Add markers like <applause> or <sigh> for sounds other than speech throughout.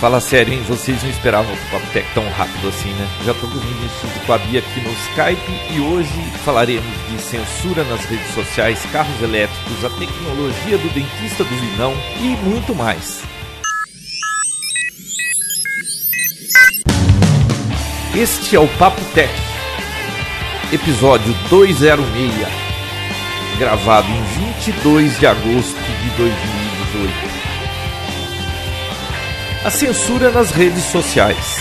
Fala sério, hein? Vocês não esperavam o Papotec tão rápido assim, né? Já tô dormindo isso com a Bia aqui no Skype e hoje falaremos de censura nas redes sociais, carros elétricos, a tecnologia do dentista do Vinão e muito mais. Este é o Papo Tech, episódio 206, gravado em 22 de agosto de 2018 a censura nas redes sociais.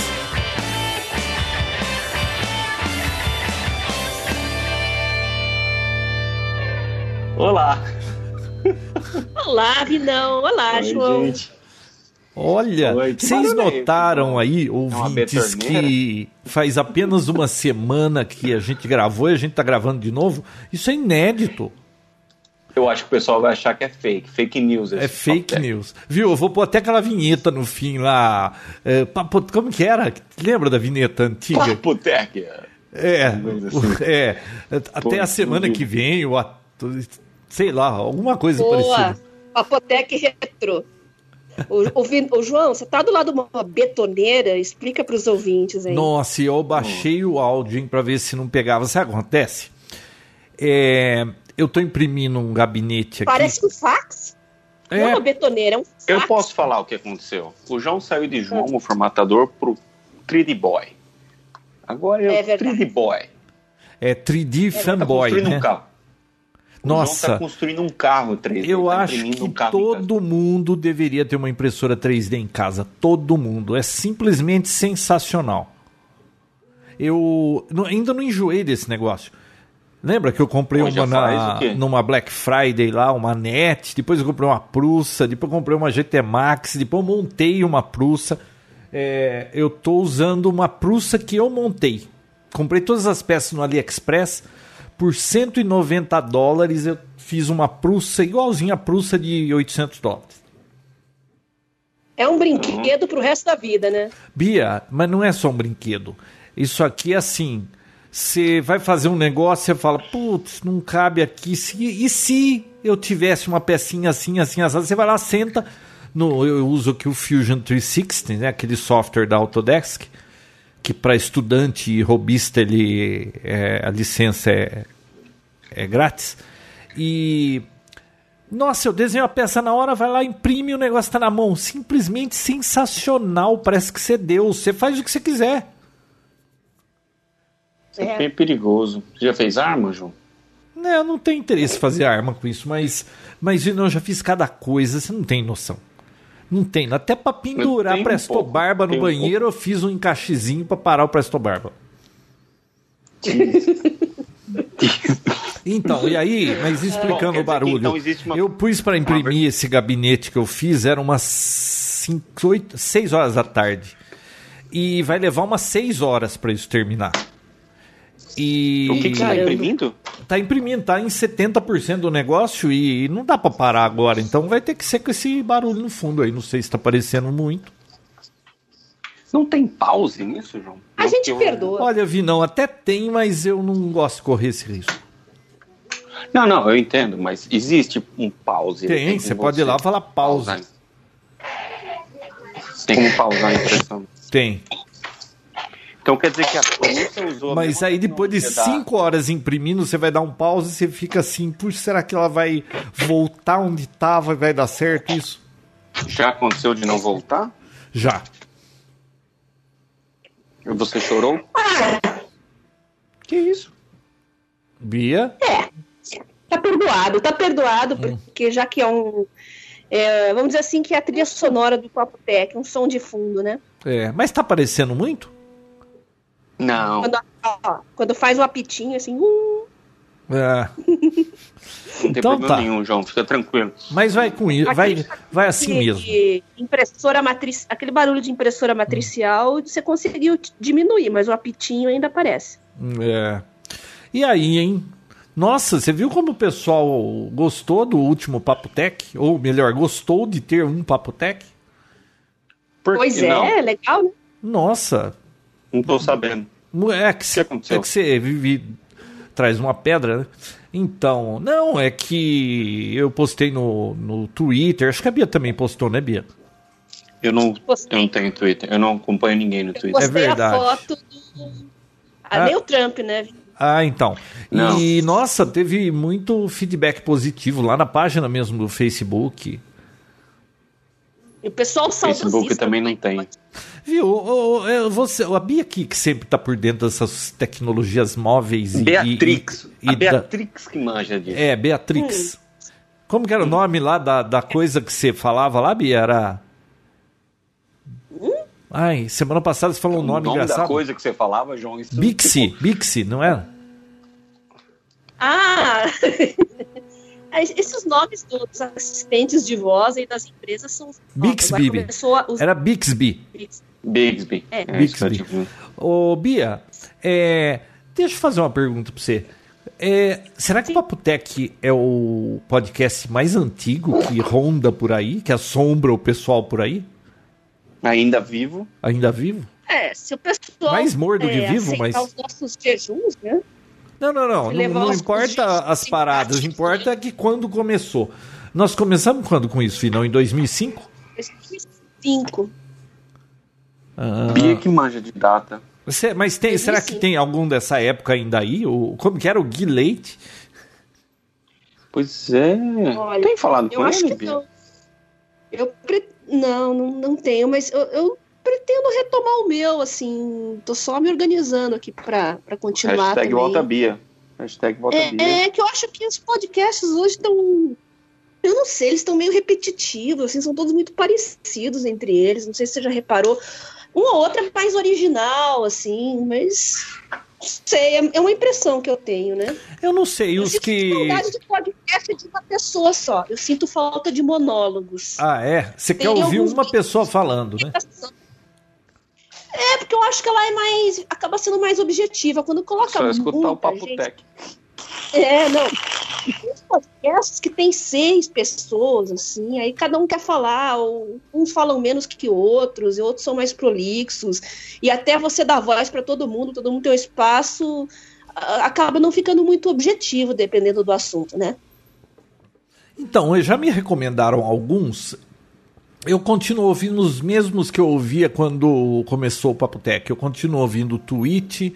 Olá. Olá, Vinão. Olá, Oi, João. Gente. Olha, Oi, vocês notaram aí, ouvintes, que faz apenas uma semana que a gente gravou e a gente está gravando de novo? Isso é inédito. Eu acho que o pessoal vai achar que é fake. Fake news. É fake news. Viu? Eu vou pôr até aquela vinheta no fim lá. É, papo, como que era? Lembra da vinheta antiga? Papo Tech. É, assim. é. Até Pô, a semana que vem, ou a, sei lá, alguma coisa Boa. parecida. Papotec Retro. O, o, o, João, você tá do lado de uma betoneira? Explica para os ouvintes aí. Nossa, eu baixei o áudio para ver se não pegava. Sabe o que acontece? É, eu estou imprimindo um gabinete aqui. Parece um fax. É. Não é uma betoneira, é um fax. Eu posso falar o que aconteceu. O João saiu de João, o formatador, pro 3D Boy. Agora é, é o 3D Boy. É 3D é, fanboy, tá né? Um carro. O Nossa, tá construindo um carro 3D. Eu tá acho que um todo mundo deveria ter uma impressora 3D em casa. Todo mundo. É simplesmente sensacional. Eu ainda não enjoei desse negócio. Lembra que eu comprei Pô, uma na, numa Black Friday lá, uma NET, depois eu comprei uma Prussa, depois eu comprei uma GT Max, depois eu montei uma Prussa. É, eu tô usando uma Prussa que eu montei. Comprei todas as peças no AliExpress por 190 dólares. Eu fiz uma Prussa igualzinha a Prussa de 800 dólares. É um brinquedo pro resto da vida, né? Bia, mas não é só um brinquedo. Isso aqui é assim você vai fazer um negócio, você fala, putz, não cabe aqui. e se eu tivesse uma pecinha assim, assim, assim? Você vai lá, senta. No, eu uso aqui o Fusion 360, né, aquele software da Autodesk, que para estudante e robista ele, é, a licença é, é grátis. E nossa, eu desenho a peça na hora, vai lá, imprime o negócio tá na mão. Simplesmente sensacional. Parece que você deu. Você faz o que você quiser. É bem perigoso. Você já fez arma, João? Não, eu não tenho interesse em fazer arma com isso, mas, mas eu já fiz cada coisa, você não tem noção. Não tem. Até para pendurar Presto um Barba no banheiro, um eu fiz um encaixezinho para parar o Presto Barba. <laughs> Então, e aí, mas explicando Bom, o barulho, então uma... eu pus para imprimir esse gabinete que eu fiz, era umas 5, 8, 6 horas da tarde. E vai levar umas 6 horas para isso terminar. E... O que, que você está imprimindo? Está imprimindo, está em 70% do negócio e não dá para parar agora. Então vai ter que ser com esse barulho no fundo aí. Não sei se está parecendo muito. Não tem pause nisso, João? A não gente eu... perdoa. Olha, Vi, não, até tem, mas eu não gosto de correr esse risco. Não, não, eu entendo, mas existe um pause. Tem, tem você pode ir lá falar pausa. Tem como pausar a impressão? Tem. Então quer dizer que a Prussa usou. Mas aí depois de 5 horas imprimindo, você vai dar um pause e você fica assim, puxa, será que ela vai voltar onde estava e vai dar certo isso? Já aconteceu de não voltar? Já. Você chorou? Que isso? Bia? É. Tá perdoado, tá perdoado, hum. porque já que é um. É, vamos dizer assim que é a trilha sonora do Papo Tech, um som de fundo, né? É, mas tá aparecendo muito? Não. Quando, ó, quando faz o apitinho assim. Uh... É. Não tem então, problema tá. nenhum, João, fica tranquilo. Mas vai com isso, vai, vai assim mesmo. Impressora matriz, aquele barulho de impressora matricial, hum. você conseguiu diminuir, mas o apitinho ainda aparece. É. E aí, hein? Nossa, você viu como o pessoal gostou do último Papo Tech? Ou melhor, gostou de ter um Papo Tech? Pois é, não? legal, né? Nossa, não tô sabendo. É que, que aconteceu? é que você vive, traz uma pedra, né? Então, não, é que eu postei no, no Twitter, acho que a Bia também postou, né, Bia? Eu não, eu não tenho Twitter. Eu não acompanho ninguém no Twitter. é verdade. a foto do. Ah, ah, nem o Trump, né? Ah, então. Não. E, nossa, teve muito feedback positivo lá na página mesmo do Facebook. E o pessoal salta Facebook também não tem. Viu? É, você, a Bia aqui, que sempre está por dentro dessas tecnologias móveis. Beatrix. E, e, a Beatrix da... que manja disso. É, Beatrix. Hum. Como que era hum. o nome lá da, da coisa que você falava lá, Bia? Era. Hum? Ai, semana passada você falou um nome, o nome engraçado. da coisa que você falava, João. Isso Bixi, tipo... Bixi, não é? Ah! <laughs> Esses nomes dos assistentes de voz e das empresas são. Bixby. Os... Era Bixby. Bixby. É. é Bixby. Ô, Bia, é, deixa eu fazer uma pergunta para você. É, será que Sim. o Papotec é o podcast mais antigo que ronda por aí, que assombra o pessoal por aí? Ainda vivo. Ainda vivo? É, se o pessoal. Mais mordo que é, vivo, mas. os nossos jejuns, né? Não, não, não. Não, não importa as paradas, importa que quando começou. Nós começamos quando com isso, Finão? Em 2005? 2005. Ah. Bia que manja de data. Você, mas tem, será que tem algum dessa época ainda aí? O, como que era o Gui Leite? Pois é. Olha, tem falado com ele, Bia? Não. Eu pre... não, não, não tenho, mas eu, eu pretendo retomar o meu, assim, tô só me organizando aqui para continuar Hashtag também. volta Bia. Hashtag volta é, Bia. É que eu acho que os podcasts hoje estão eu não sei, eles estão meio repetitivos, assim, são todos muito parecidos entre eles. Não sei se você já reparou. Uma ou outra é mais original, assim, mas. Não sei, é, é uma impressão que eu tenho, né? Eu não sei, eu os que. saudade de podcast de uma pessoa só. Eu sinto falta de monólogos. Ah, é? Você quer ouvir uma pessoa falando, né? É, porque eu acho que ela é mais. acaba sendo mais objetiva. Quando coloca. Só escutar o Papo gente... Tech. É, não. Tem podcasts que tem seis pessoas, assim, aí cada um quer falar, ou uns falam menos que outros, e outros são mais prolixos, e até você dar voz para todo mundo, todo mundo tem um espaço, acaba não ficando muito objetivo, dependendo do assunto, né? Então, já me recomendaram alguns eu continuo ouvindo os mesmos que eu ouvia quando começou o Papo Tech. Eu continuo ouvindo Twitch,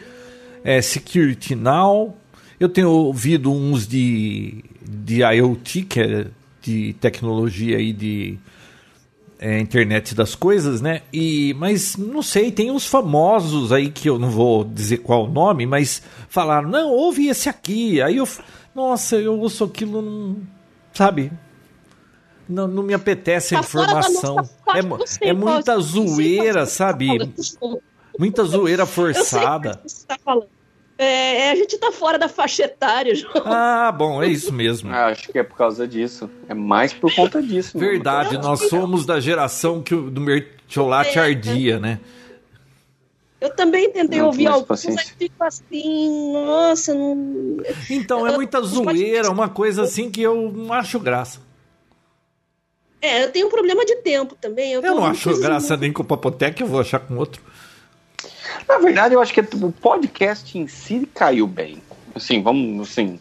é, Security Now. Eu tenho ouvido uns de, de IoT, que é de tecnologia e de é, internet das coisas, né? E, mas não sei, tem uns famosos aí que eu não vou dizer qual o nome, mas falaram, não, ouve esse aqui. Aí eu, nossa, eu ouço aquilo, sabe? Não, não me apetece a tá informação. É, é muita zoeira, sabe? Muita zoeira forçada. Tá é, é, a gente tá fora da faixa etária, João. Ah, bom, é isso mesmo. Ah, acho que é por causa disso. É mais por conta disso. Verdade, nós somos da geração que o, do mertiolate é, ardia, né? Eu também tentei não, ouvir alguns, mas fico assim, nossa, não... Então, é muita zoeira, uma coisa assim que eu não acho graça. É, eu tenho um problema de tempo também. Eu, eu não acho graça nem com o Papotec, eu vou achar com outro. Na verdade, eu acho que o podcast em si caiu bem. Assim, vamos, assim...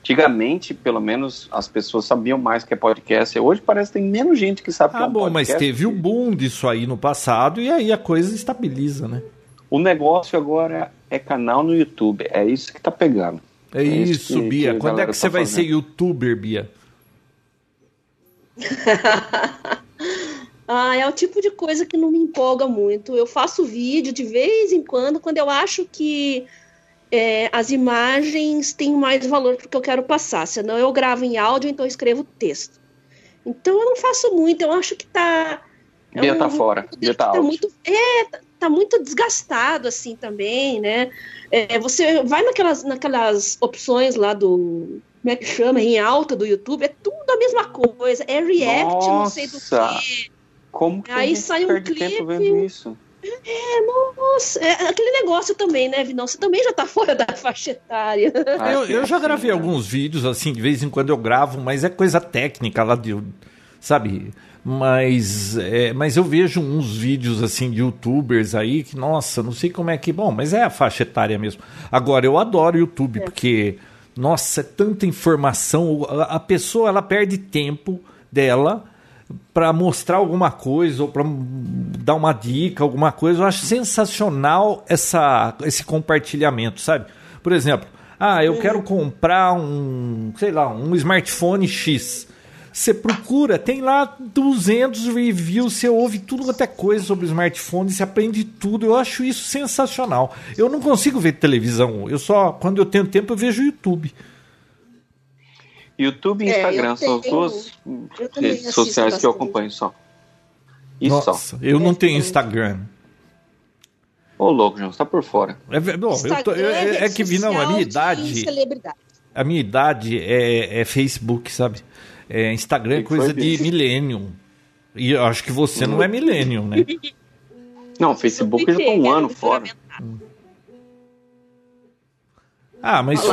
Antigamente, pelo menos, as pessoas sabiam mais que é podcast. Hoje parece que tem menos gente que sabe ah, que é um bom, podcast. mas teve o boom disso aí no passado e aí a coisa estabiliza, né? O negócio agora é canal no YouTube. É isso que tá pegando. É, é isso, que, Bia. Que Quando é que você tá vai ser youtuber, Bia? <laughs> ah, é o tipo de coisa que não me empolga muito. Eu faço vídeo de vez em quando, quando eu acho que é, as imagens têm mais valor porque eu quero passar. Senão eu gravo em áudio, então eu escrevo texto. Então eu não faço muito, eu acho que tá. É Bia tá um, tá fora. Bia tá, tá muito, é, tá, tá muito desgastado assim também, né? É, você vai naquelas, naquelas opções lá do como é que chama, em alta do YouTube, é tudo a mesma coisa. É react, Nossa, não sei do que. Como que Aí sai um clipe. Tempo vendo isso? É, nossa, é aquele negócio também, né, Vinão? Você também já tá fora da faixa etária. Eu, eu já gravei alguns vídeos, assim, de vez em quando eu gravo, mas é coisa técnica lá de. Sabe? Mas, é, mas eu vejo uns vídeos assim de youtubers aí que, nossa, não sei como é que. Bom, mas é a faixa etária mesmo. Agora, eu adoro YouTube, é. porque nossa, é tanta informação. A pessoa ela perde tempo dela para mostrar alguma coisa ou para dar uma dica, alguma coisa. Eu acho sensacional essa, esse compartilhamento, sabe? Por exemplo, ah, eu quero comprar um, sei lá, um smartphone X. Você procura, tem lá 200 reviews, você ouve tudo quanto é coisa sobre smartphone, você aprende tudo. Eu acho isso sensacional. Eu não consigo ver televisão, eu só, quando eu tenho tempo, eu vejo YouTube. YouTube e é, Instagram são as duas redes sociais que eu acompanho só. E Nossa, só. Eu não tenho Instagram. Ô, louco, João, você tá por fora. É, bom, eu tô, eu, é, é que vi, não, a minha idade. A minha idade é, é Facebook, sabe? É, Instagram é coisa de millennium. E eu acho que você não é millennium, né? <laughs> Não, Facebook já tá um ano fora. Ah, mas isso,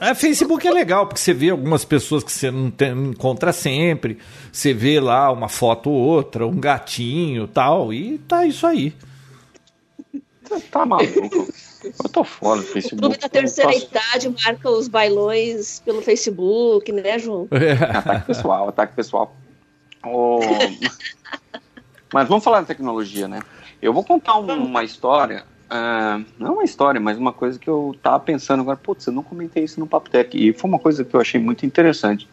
é, Facebook é legal, porque você vê algumas pessoas que você não, tem, não encontra sempre. Você vê lá uma foto ou outra, um gatinho tal, e tá isso aí. Você tá maluco? <laughs> Eu tô fora do Facebook. O clube da terceira posso... idade marca os bailões pelo Facebook, né, João? <laughs> É. Ataque pessoal, ataque pessoal. Oh... mas vamos falar de tecnologia, né? Eu vou contar uma história Uh, não uma história, mas uma coisa que eu tava pensando agora, putz, eu não comentei isso no Papo Tech, e foi uma coisa que eu achei muito interessante.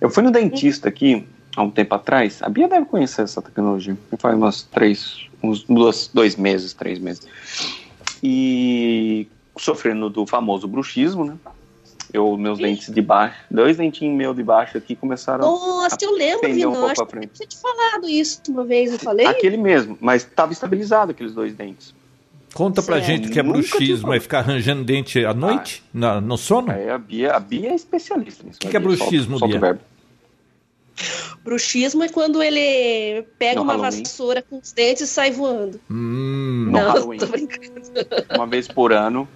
Eu fui no dentista aqui, há um tempo atrás, a Bia deve conhecer essa tecnologia, faz umas três, uns duas, dois meses, três meses, e sofrendo do famoso bruxismo, né? Eu, meus Sim. dentes de baixo, dois dentinhos meus de baixo aqui começaram Nossa, a eu lembro, Vinão, um acho que eu tinha te falado isso uma vez, eu falei? Aquele mesmo, mas estava estabilizado aqueles dois dentes. Conta pra gente o que é bruxismo, é ficar arranjando dente à noite, ah, no sono? É, a Bia, a Bia é especialista nisso. O que, que é bruxismo, solta, Bia? Bruxismo é quando ele pega no uma Halloween. vassoura com os dentes e sai voando. Hum, Não, tô brincando. Uma vez por ano.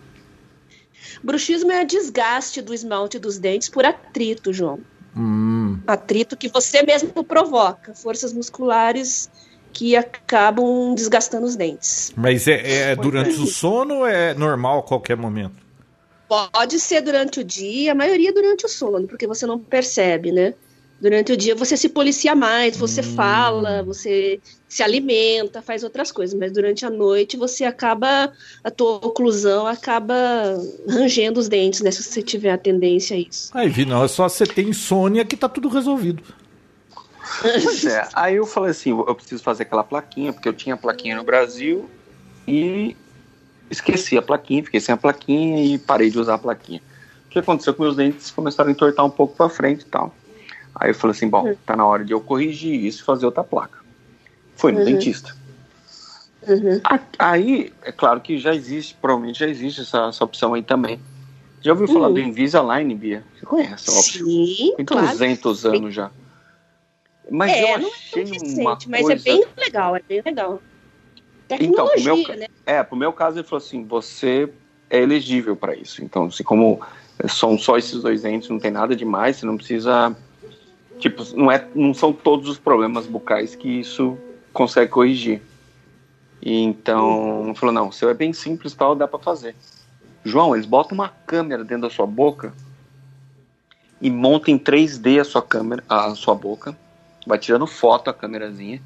Bruxismo é desgaste do esmalte dos dentes por atrito, João. Hum. Atrito que você mesmo provoca. Forças musculares que acabam desgastando os dentes. Mas é, é durante o sono ou é normal a qualquer momento? Pode ser durante o dia, a maioria durante o sono, porque você não percebe, né? Durante o dia você se policia mais, você hum. fala, você se alimenta, faz outras coisas, mas durante a noite você acaba, a tua oclusão acaba rangendo os dentes, né? Se você tiver a tendência a isso. Aí, Vi, não, é só você ter insônia que tá tudo resolvido. Pois é, aí eu falei assim, eu preciso fazer aquela plaquinha, porque eu tinha plaquinha no Brasil e esqueci a plaquinha, fiquei sem a plaquinha e parei de usar a plaquinha. O que aconteceu com meus dentes começaram a entortar um pouco para frente e tal. Aí eu falei assim, bom, uhum. tá na hora de eu corrigir isso e fazer outra placa. Foi no uhum. dentista. Uhum. Aí, é claro que já existe, provavelmente já existe essa, essa opção aí também. Já ouviu falar uhum. do Invisalign, Bia? Você conhece a opção? Sim, Tem claro. 200 anos já. Mas é, eu achei não é recente, uma mas é coisa... é bem legal, é bem legal. Tecnologia, então, pro meu, né? É, pro meu caso ele falou assim, você é elegível para isso. Então, assim, como são só esses dois entes, não tem nada demais, você não precisa tipo, não é, não são todos os problemas bucais que isso consegue corrigir. E então, falou, não, o seu é bem simples, tal, dá para fazer. João, eles botam uma câmera dentro da sua boca e montam em 3D a sua câmera, a sua boca vai tirando foto a câmerazinha,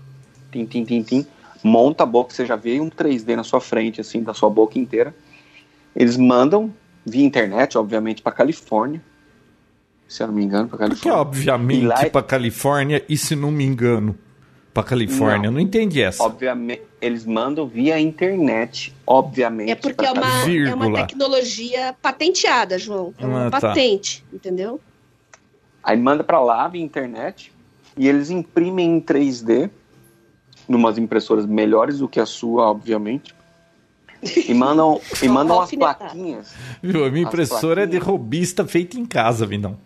tim, tim, tim, tim, monta a boca, você já vê um 3D na sua frente, assim, da sua boca inteira. Eles mandam via internet, obviamente, para Califórnia, se eu não me engano, para Califórnia. Por que, obviamente, lá... para Califórnia e se não me engano? Para Califórnia, não, eu não entendi essa. Obviamente, eles mandam via internet, obviamente. É porque é uma, é uma tecnologia patenteada, João. É uma ah, tá. patente, entendeu? Aí manda para lá via internet e eles imprimem em 3D, numas impressoras melhores do que a sua, obviamente. E mandam, e mandam as plaquinhas. Viu? A minha impressora é de robista feita em casa, Vindão.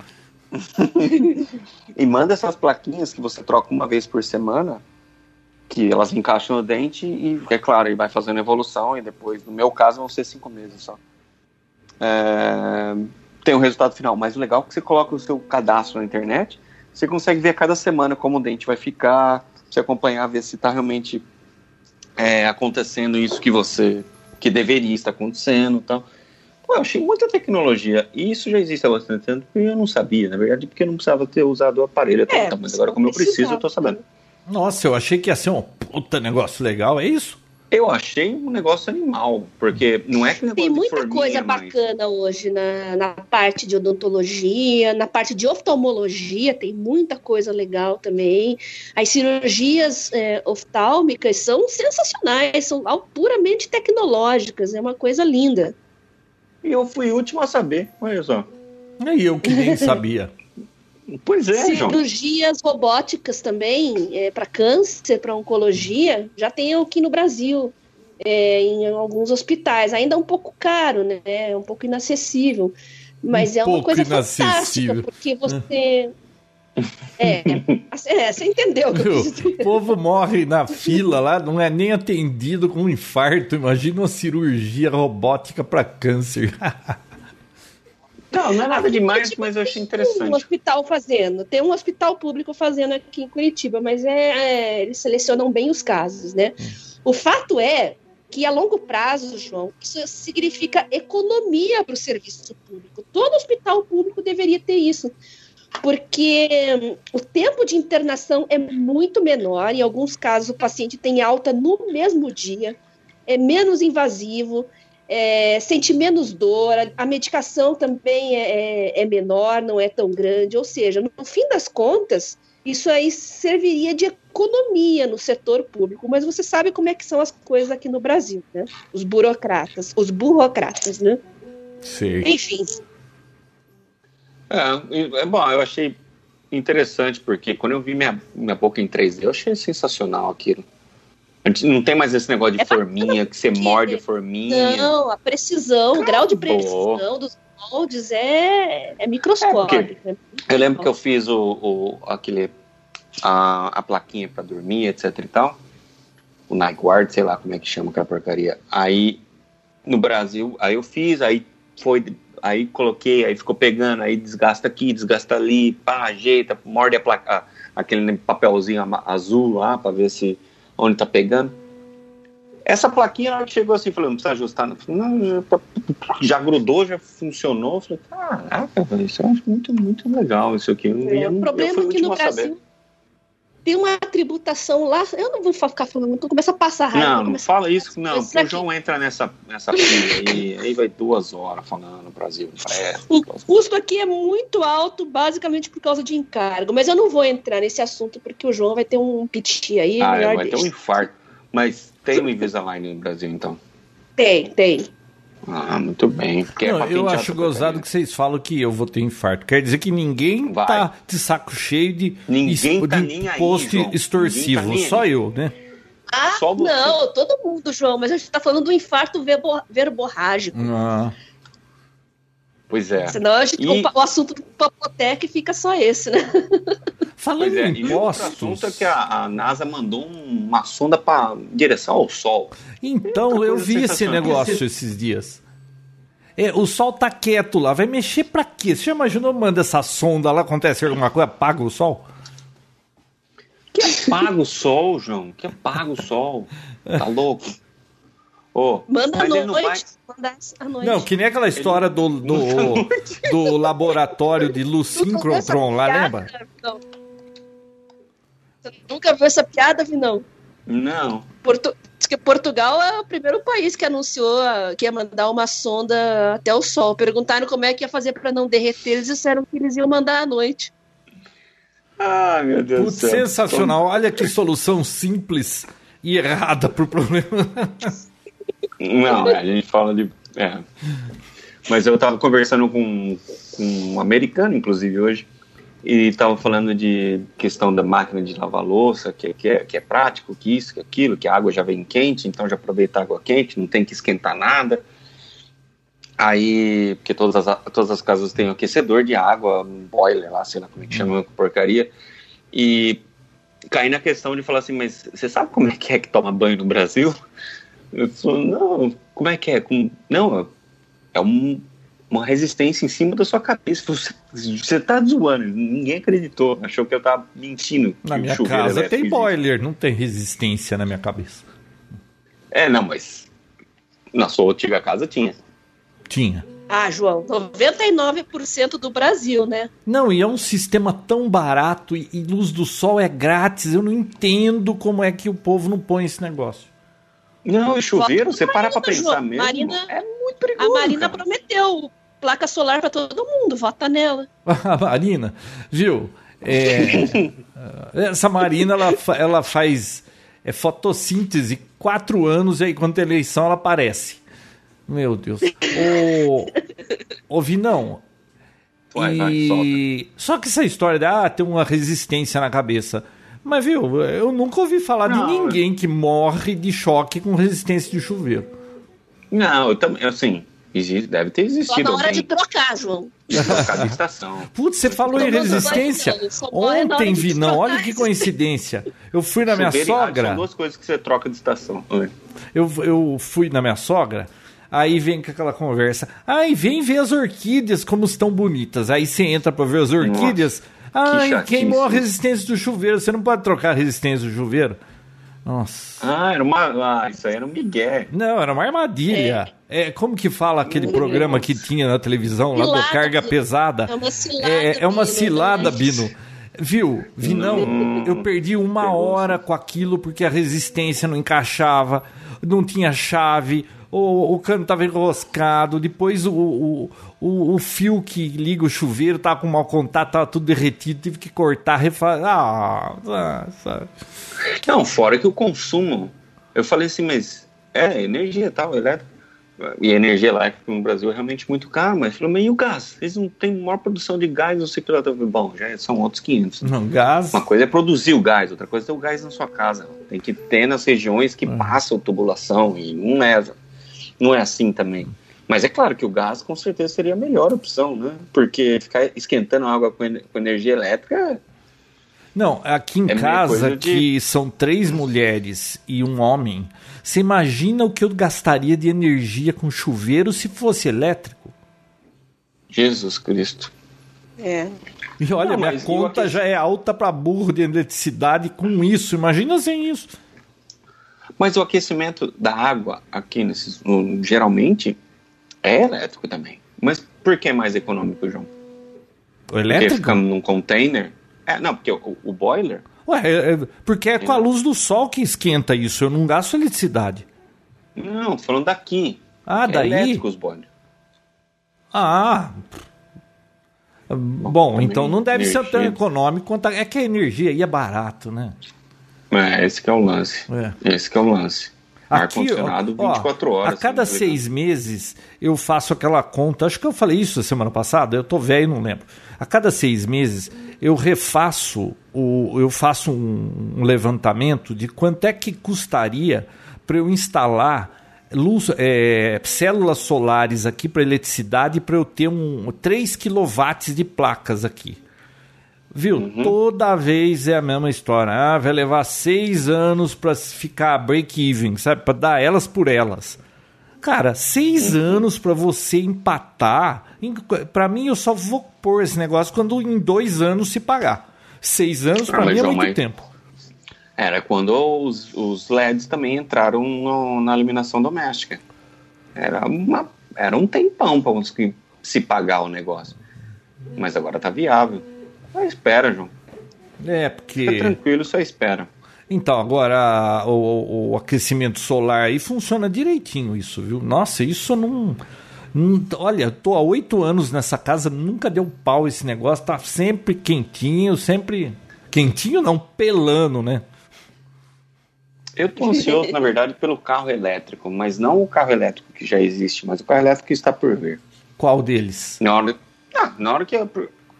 <laughs> e manda essas plaquinhas que você troca uma vez por semana, que elas encaixam no dente e, é claro, ele vai fazendo evolução e depois, no meu caso, vão ser cinco meses só. É, tem o um resultado final, mas o legal é que você coloca o seu cadastro na internet você consegue ver a cada semana como o dente vai ficar, você acompanhar, ver se está realmente é, acontecendo isso que você que deveria estar acontecendo, tal. Pô, eu achei muita tecnologia e isso já existe há bastante tempo e eu não sabia, na verdade, porque eu não precisava ter usado o aparelho até é, então, mas agora como eu preciso, eu estou sabendo. Nossa, eu achei que ia ser um puta negócio legal, é isso? Eu achei um negócio animal, porque não é que Tem muita coisa mas... bacana hoje na, na parte de odontologia, na parte de oftalmologia, tem muita coisa legal também. As cirurgias é, oftálmicas são sensacionais, são puramente tecnológicas, é uma coisa linda. E eu fui o último a saber, olha só. E eu que nem sabia. <laughs> Pois é, João. Cirurgias robóticas também, é, para câncer, para oncologia, já tem aqui no Brasil, é, em alguns hospitais. Ainda é um pouco caro, né? É um pouco inacessível. Mas Um é uma coisa inacessível. fantástica, porque você. <laughs> É, é, você entendeu o que eu quis O povo morre na fila lá, não é nem atendido com um infarto. Imagina uma cirurgia robótica para câncer. <laughs> Não, não é nada demais, Tipo, mas eu achei Tem um interessante. hospital fazendo, tem um hospital público fazendo aqui em Curitiba, mas é, é, eles selecionam bem os casos, né? O fato é que a longo prazo, João, isso significa economia para o serviço público. Todo hospital público deveria ter isso, porque hum, o tempo de internação é muito menor. Em alguns casos, o paciente tem alta no mesmo dia, é menos invasivo, é, sente menos dor, a, a medicação também é, é- é menor, não é tão grande. Ou seja, no fim das contas, isso aí serviria de economia no setor público. Mas você sabe como é que são as coisas aqui no Brasil, né? Os burocratas, os burocratas, né? Sei. Enfim, É, é bom, eu achei interessante, porque quando eu vi minha, minha boca em 3D, eu achei sensacional aquilo. Não tem mais esse negócio de É forminha, que você morde a forminha. não, a precisão, o grau de Acabou. precisão dos moldes é, é microscópico. né? Eu lembro que eu fiz o, o- aquele, a, a plaquinha pra dormir, etc e tal. O Night Guard, sei lá como é que chama aquela porcaria. Aí, no Brasil, aí eu fiz, aí foi, aí coloquei, aí ficou pegando, aí desgasta aqui, desgasta ali, pá, ajeita, morde a placa, aquele papelzinho azul lá pra ver se onde tá pegando. Essa plaquinha ela chegou assim, falou, não precisa ajustar. não. Eu Não, já, tá- já grudou, já funcionou. Eu falei, caraca, isso eu acho muito, muito legal isso aqui. Eu, É, eu- o eu problema fui é que no a saber. Tem uma tributação lá. Eu não vou ficar falando muito, começa a passar raiva. Não, não fala isso, não, Mas porque o João entra nessa, nessa aí, aí vai duas horas falando no Brasil. O custo aqui é muito alto, basicamente por causa de encargo. Mas eu não vou entrar nesse assunto porque o João vai ter um piti aí. ah, vai ter um deixa. infarto. Mas tem o Invisalign no Brasil, então. Tem, tem. Ah, muito bem. Porque é Não, eu acho gozado que vocês falam que eu vou ter infarto. Quer dizer que ninguém Vai. tá de saco cheio de, Ninguém tá de nem aí, posto João. extorsivo. Ninguém tá nem Só aí. eu, né? Ah, não, todo mundo, João, mas a gente tá falando do infarto verbo, verborrágico. Ah, Pois é. Senão a gente, E- o, o assunto do Papotec fica só esse, né? falando é, em outro impostos. assunto é que a, a NASA mandou um- uma sonda para direção ao Sol. Então, eu vi esse negócio esses dias. É, o sol tá quieto lá, vai mexer pra quê? Você já imaginou, manda essa sonda lá, acontece alguma coisa, apaga o sol? Que apaga o Sol, João? Que apaga o Sol? Tá louco? Ô, Manda à ele noite. não vai... Manda à noite. Não, que nem aquela história do, do, do laboratório de Lucincrotron lá, lembra? Não. Você nunca viu essa piada, Vinão? Não. Portu... Diz que Portugal é o primeiro país que anunciou que ia mandar uma sonda até o Sol. Perguntaram como é que ia fazer para não derreter. Eles disseram que eles iam mandar à noite. Ai, meu Deus Putz, do céu. sensacional. Olha que solução simples e errada pro problema. <laughs> Não, é, a gente fala de. É. Mas eu tava conversando com, com um americano, inclusive, hoje, e tava falando de questão da máquina de lavar louça, que, que, é, que é prático, que isso, que aquilo, que a água já vem quente, então já aproveita a água quente, não tem que esquentar nada. Aí, porque todas as, todas as casas têm um aquecedor de água, um boiler lá, sei lá como é que chama, porcaria. E caí na questão de falar assim, mas você sabe como é que é que toma banho no Brasil? Eu falei, não, como é que é? Com, não, é um, uma resistência em cima da sua cabeça. Você, você tá zoando, ninguém acreditou, achou que eu tava mentindo. Na minha casa tem existe. boiler, não tem resistência na minha cabeça. É, não, mas na sua antiga casa tinha. Tinha. Ah, João, 99% do Brasil, né? Não, e é um sistema tão barato e, e luz do sol é grátis. Eu não entendo como é que o povo não põe esse negócio. Não, e chuveiro, você para pra pensar mesmo. Marina, é muito perigoso. A Marina cara. prometeu placa solar para todo mundo, vota nela. <laughs> a Marina, viu? É, <laughs> essa Marina, ela, ela faz é, fotossíntese quatro anos e aí quando tem eleição ela aparece. Meu Deus. Ô, ô Vinão. Vai, e... Só que essa história de ah, tem uma resistência na cabeça. Mas, viu, eu nunca ouvi falar não, de ninguém que morre de choque com resistência de chuveiro. Não, eu também, assim, existe, deve ter existido. Só na hora alguém. de trocar, João. Trocar de estação. <laughs> Putz, você falou em resistência? Ontem, Vinão, olha que coincidência. Eu fui na minha sogra. São duas coisas que você troca de estação. Eu, eu fui na minha sogra Aí vem com aquela conversa. Ai, vem ver as orquídeas como estão bonitas. Aí você entra para ver as orquídeas. Nossa, Ai, que queimou a resistência do chuveiro. Você não pode trocar a resistência do chuveiro. Nossa. Ah, era uma. Ah, isso aí era um migué. Não, era uma armadilha. É, é como que fala aquele Meu programa Deus. que tinha na televisão lá do Carga Pesada? É uma cilada. É, é uma cilada, Bino. Viu? Vinão, hum. eu perdi uma hora com aquilo porque a resistência não encaixava, não tinha chave, o, o cano estava enroscado, depois o, o, o, o, fio que liga o chuveiro estava com mau contato, estava tudo derretido, tive que cortar, refazer. Ah, sabe? Não, fora que o consumo. Eu falei assim, mas é energia tal, elétrica. E a energia elétrica no Brasil é realmente muito cara, mas falou, e o gás? Eles não têm maior produção de gás, não sei lá. Bom, já são outros 500. Não, gás. Uma coisa é produzir o gás, outra coisa é ter o gás na sua casa. Tem que ter nas regiões que uhum. passam tubulação e não é não é assim também. Mas é claro que o gás com certeza seria a melhor opção, né? Porque ficar esquentando água com, com energia elétrica. Não, aqui em é casa, que são três mulheres e um homem, você imagina o que eu gastaria de energia com chuveiro se fosse elétrico? Jesus Cristo. É. E olha, Não, minha conta já é alta para burro de eletricidade com isso. Imagina sem isso. Mas o aquecimento da água aqui, nesses, geralmente, é elétrico também. Mas por que é mais econômico, João? O elétrico? Porque fica num container. É, não, porque o, o boiler. Ué, é, é, porque é com a luz do sol que esquenta isso. Eu não gasto eletricidade. Não, falando daqui. Ah, é daí? Elétrico os boilers. Ah. Bom, Bom então não deve energia. ser tão econômico quanto. A... É que a energia aí é barato, né? É, esse que é o lance. É. Esse que é o lance. Ar-condicionado 24 ó, horas. A cada seis meses eu faço aquela conta. Acho que eu falei isso semana passada. Eu tô velho, não lembro. A cada seis meses eu refaço, o, eu faço um, um levantamento de quanto é que custaria para eu instalar luz, é, células solares aqui para eletricidade para eu ter um 3 kW de placas aqui. Viu? Uhum. Toda vez é a mesma história. Ah, vai levar seis anos para ficar break-even, sabe? Para dar elas por elas. Cara, seis uhum. anos para você empatar. Para mim, eu só vou pôr esse negócio quando em dois anos se pagar. Seis anos para ah, mim é muito mas... tempo. Era quando os, os LEDs também entraram no, na iluminação doméstica. Era, uma, era um tempão para se pagar o negócio. Mas agora tá viável. Só espera, João. É, porque. Fica tranquilo, só espera. Então, agora o, o, aquecimento solar aí funciona direitinho, isso, viu? Nossa, isso não. não olha, tô há oito anos nessa casa, nunca deu pau esse negócio, tá sempre quentinho, sempre. Quentinho não, pelando, né? Eu tô ansioso, na verdade, pelo carro elétrico, mas não o carro elétrico que já existe, mas o carro elétrico que está por vir. Qual deles? Na hora, ah, na hora que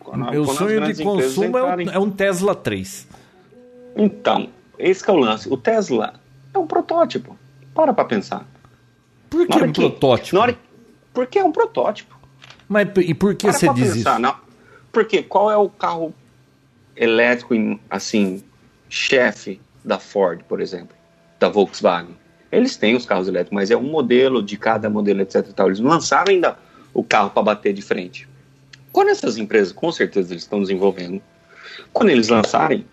quando, Meu quando sonho de consumo é um, é um, Tesla 3. Então, esse é o lance. O Tesla é um protótipo. Para pra pensar. Por que um que, protótipo? Hora, porque é um protótipo. Mas e por que Para você diz pensar, isso? Não. Porque qual é o carro elétrico, assim, chefe da Ford, por exemplo, da Volkswagen? Eles têm os carros elétricos, mas é um modelo de cada modelo, etc. Eles não lançaram ainda o carro para bater de frente. Quando essas empresas, com certeza, eles estão desenvolvendo, quando eles lançarem,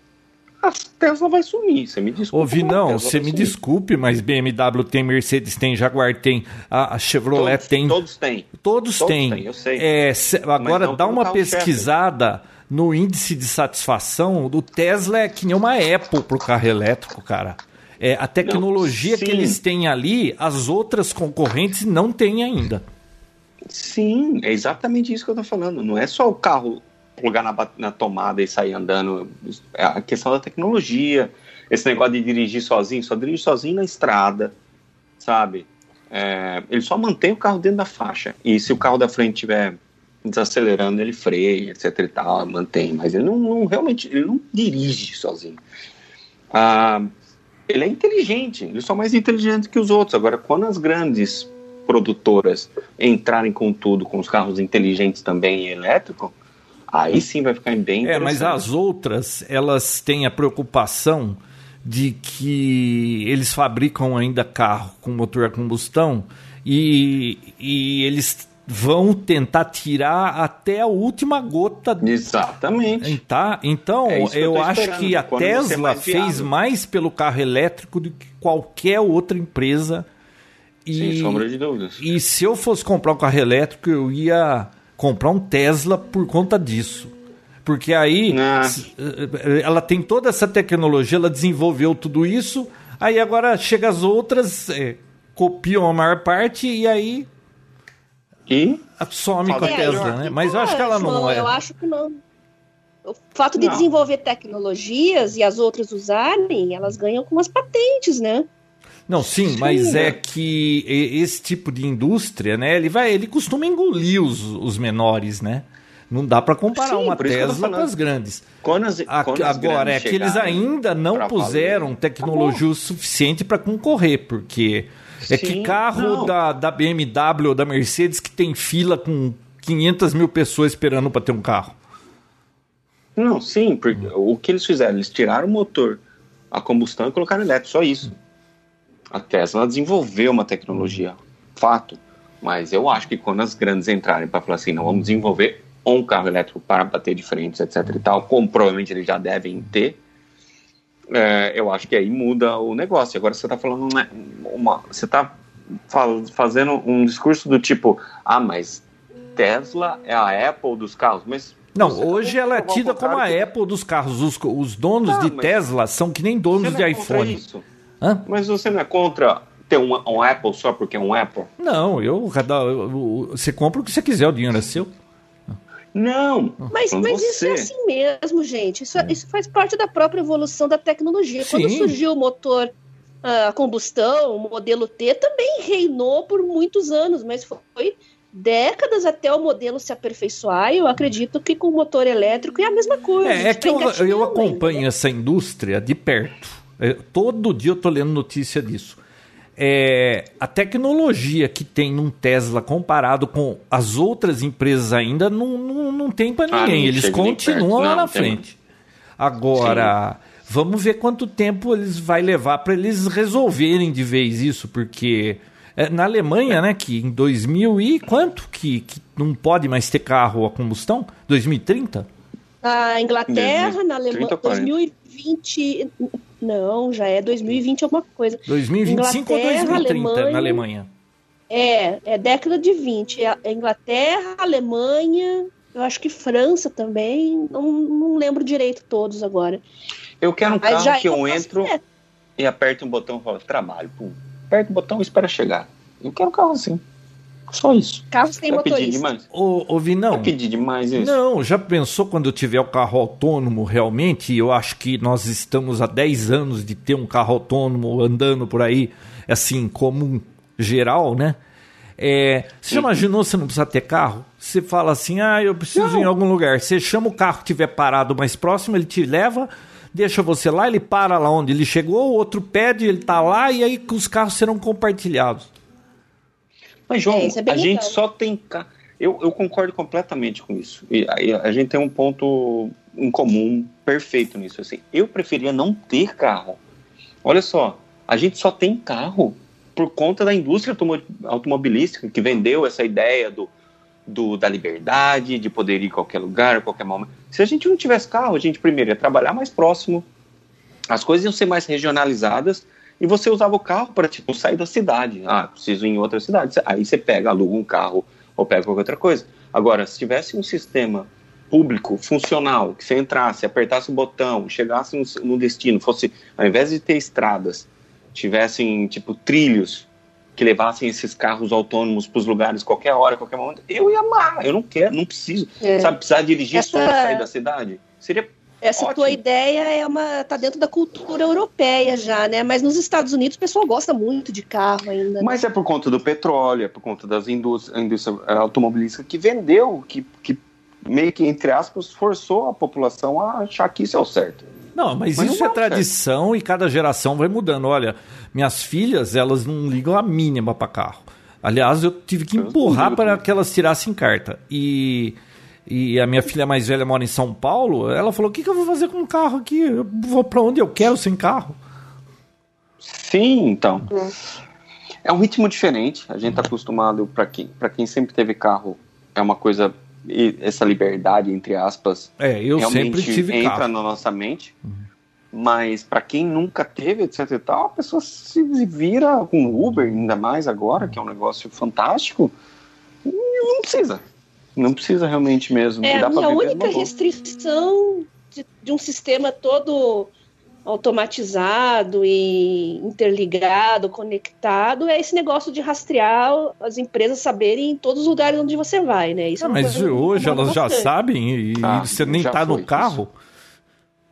a Tesla vai sumir. Você me desculpe. Ouvi, não, você me desculpe, mas BMW tem, Mercedes tem, Jaguar tem, a, Chevrolet todos, tem. Todos têm. Todos, todos têm. têm. eu sei. É, agora dá uma pesquisada chefe. no índice de satisfação do Tesla é que nem uma Apple pro carro elétrico, cara. É, a tecnologia não, que eles têm ali, as outras concorrentes não têm ainda. Sim, é exatamente isso que eu tô falando. Não é só o carro plugar na, na tomada e sair andando. É a questão da tecnologia, esse negócio de dirigir sozinho, só dirige sozinho na estrada, sabe? É, ele só mantém o carro dentro da faixa. E se o carro da frente estiver desacelerando, ele freia, etc e tal, mantém. Mas ele não, não realmente, ele não dirige sozinho. Ah, ele é inteligente, ele é só mais inteligente que os outros. Agora, quando as grandes produtoras entrarem com tudo, com os carros inteligentes também e elétrico, aí sim vai ficar bem É, mas as outras, elas têm a preocupação de que eles fabricam ainda carro com motor a combustão e, e eles vão tentar tirar até a última gota. Exatamente. Tá? Então, é eu, eu acho que a Tesla fez mais pelo carro elétrico do que qualquer outra empresa. E, Sem sombra de dúvidas. E se eu fosse comprar um carro elétrico, eu ia comprar um Tesla por conta disso. Porque aí ah. ela tem toda essa tecnologia, ela desenvolveu tudo isso, aí agora chega as outras, é, copiam a maior parte e aí e some com a Tesla, né? Mas eu acho que ela não é. Eu acho que não. O fato de não. desenvolver tecnologias e as outras usarem, elas ganham com as patentes, né? Não, sim, sim, mas é que esse tipo de indústria, né? Ele vai, ele costuma engolir os, os menores, né? Não dá para comparar sim, uma Tesla com as grandes. Quando as, quando as Agora, é que eles ainda não puseram valer. tecnologia o suficiente para concorrer, porque é Sim, que carro da, da BMW ou da Mercedes que tem fila com 500 mil pessoas esperando para ter um carro? Não, sim, porque o que eles fizeram? Eles tiraram o motor a combustão e colocaram elétrico, só isso. A Tesla desenvolveu uma tecnologia, fato. Mas eu acho que quando as grandes entrarem para falar assim, não, vamos desenvolver um carro elétrico para bater de frente, etc e tal, como provavelmente eles já devem ter, é, eu acho que aí muda o negócio. Agora você está falando uma, uma você está fazendo um discurso do tipo, ah, mas Tesla é a Apple dos carros, mas não, hoje ela é tida como a que... Apple dos carros. Os, os donos ah, de Tesla são que nem donos de é iPhone. Isso. Hã? Mas você não é contra ter um, um Apple só porque é um Apple? Não, eu, eu, você compra o que você quiser, o dinheiro é seu. Não. Mas, mas isso é assim mesmo, gente. Isso, é. isso faz parte da própria evolução da tecnologia. Sim. Quando surgiu o motor a ah, combustão, o modelo T, também reinou por muitos anos, mas foi décadas até o modelo se aperfeiçoar. E eu acredito que com o motor elétrico é a mesma coisa. É, é que eu, eu acompanho ainda. essa indústria de perto. Eu, todo dia eu estou lendo notícia disso é, a tecnologia que tem num Tesla comparado com as outras empresas ainda não, não, não tem para ah, ninguém. Ah, Eles continuam lá na frente. Agora, Sim. vamos ver quanto tempo eles vai levar para eles resolverem de vez isso, porque é, na Alemanha, né, que em 2000 e quanto que, que não pode mais ter carro a combustão? 2030? Na Inglaterra, na Alemanha, 2020 não, já é 2020 alguma coisa. 2025 ou 2030 Alemanha, na Alemanha? É, é década de 20. É, é Inglaterra, Alemanha, eu acho que França também. Não, não lembro direito todos agora. Eu quero um Mas carro que eu entro e aperto um botão e falo, trabalho. Pum. Aperto o botão e espera chegar. Eu quero um carro assim. Só isso. Carros sem motorista. Pedir demais. Ô, ô Vinão. Pedir demais isso. Não, já pensou quando tiver o carro autônomo realmente? Eu acho que nós estamos há 10 anos de ter um carro autônomo andando por aí, assim, comum geral, né? É, você já imaginou você não precisa ter carro? Você fala assim, ah, eu preciso não. ir em algum lugar. Você chama o carro que estiver parado mais próximo, ele te leva, deixa você lá, ele para lá onde ele chegou, o outro pede, ele tá lá, e aí os carros serão compartilhados. Mas, João, é, é a gente só tem. Eu, eu concordo completamente com isso. E a, a gente tem um ponto em comum perfeito nisso. Assim. Eu preferia não ter carro. Olha só, a gente só tem carro por conta da indústria automobilística que vendeu essa ideia do, do, da liberdade, de poder ir a qualquer lugar, a qualquer momento. Se a gente não tivesse carro, a gente primeiro ia trabalhar mais próximo, as coisas iam ser mais regionalizadas e você usava o carro para tipo sair da cidade. Ah, preciso ir em outra cidade. Aí você pega, aluga um carro ou pega qualquer outra coisa. Agora, se tivesse um sistema público, funcional, que você entrasse, apertasse o botão, chegasse no, no destino, fosse, ao invés de ter estradas, tivessem, tipo, trilhos que levassem esses carros autônomos para os lugares qualquer hora, qualquer momento, eu ia amar. Eu não quero, não preciso. É. Sabe, precisar dirigir Essa... só para sair da cidade? Seria essa Ótimo. tua ideia é uma tá dentro da cultura europeia já, né? Mas nos Estados Unidos o pessoal gosta muito de carro ainda. Né? Mas é por conta do petróleo, é por conta das indústrias, indústria automobilística que vendeu, que, que meio que entre aspas forçou a população a achar que isso é o certo. Não, mas, mas isso não é tradição certo. e cada geração vai mudando. Olha, minhas filhas, elas não ligam a mínima para carro. Aliás, eu tive que empurrar para que elas tirassem carta. E e a minha filha mais velha mora em São Paulo, ela falou: o que, que eu vou fazer com um carro aqui? Eu vou para onde eu quero sem carro. Sim, então. É um ritmo diferente. A gente está acostumado, para quem, quem sempre teve carro, é uma coisa. Essa liberdade, entre aspas, é, eu realmente sempre tive entra carro. na nossa mente. Uhum. Mas para quem nunca teve, etc e tal, a pessoa se vira com Uber, ainda mais agora, que é um negócio fantástico. Não precisa. Não precisa realmente mesmo. É, a minha única restrição de, de, um sistema todo automatizado e interligado, conectado, é esse negócio de rastrear as empresas saberem em todos os lugares onde você vai, né? Isso ah, é mas hoje elas já sabem e, ah, você nem está no carro. Isso.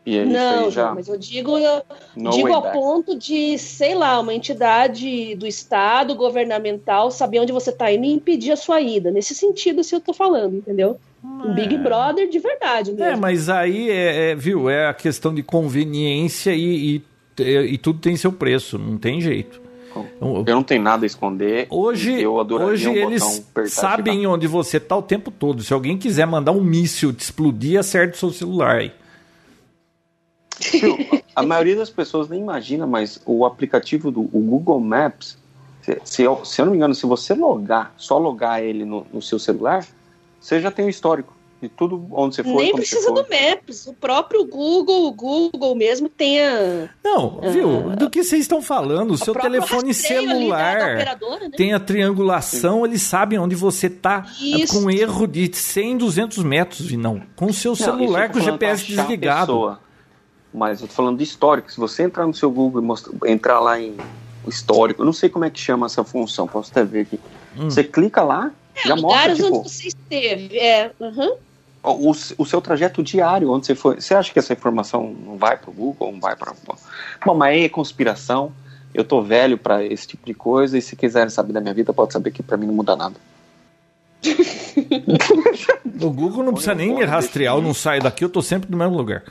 Aí, não, já... mas eu digo, eu digo ao back. ponto de, sei lá, uma entidade do Estado, governamental, saber onde você está indo e impedir a sua ida. Nesse sentido, se eu estou falando, entendeu? Um Big é. Brother de verdade mesmo. É, mas aí, é, é, viu, é a questão de conveniência e, e, e, tudo tem seu preço, não tem jeito. Eu, eu não tenho nada a esconder. Hoje, hoje um eles sabem onde você está o tempo todo. Se alguém quiser mandar um míssil te explodir, acerte o seu celular aí a maioria das pessoas nem imagina, mas o aplicativo do Google Maps, se, se, eu, se eu não me engano, se você logar, só logar ele no, no seu celular, você já tem o histórico de tudo onde você foi. Nem precisa do Maps, o próprio Google, o Google mesmo tem a. Não, viu? Do que vocês estão falando? O seu telefone celular da, da né? tem a triangulação, eles sabem onde você está com erro de 100, 200 metros, e não. Com o seu celular com o GPS desligado. Mas eu tô falando de histórico. Se você entrar no seu Google e mostrar, entrar lá em histórico, eu não sei como é que chama essa função, posso até ver aqui. Hum. Você clica lá, é, já mostra. Tipo, onde você esteve. É, uhum. o, o, seu trajeto diário, onde você foi. Você acha que essa informação não vai para o Google, não vai para. Bom, mas aí é conspiração. Eu tô velho para esse tipo de coisa e se quiserem saber da minha vida, pode saber que para mim não muda nada. <laughs> o Google não precisa nem me rastrear, eu não saio daqui, eu tô sempre no mesmo lugar.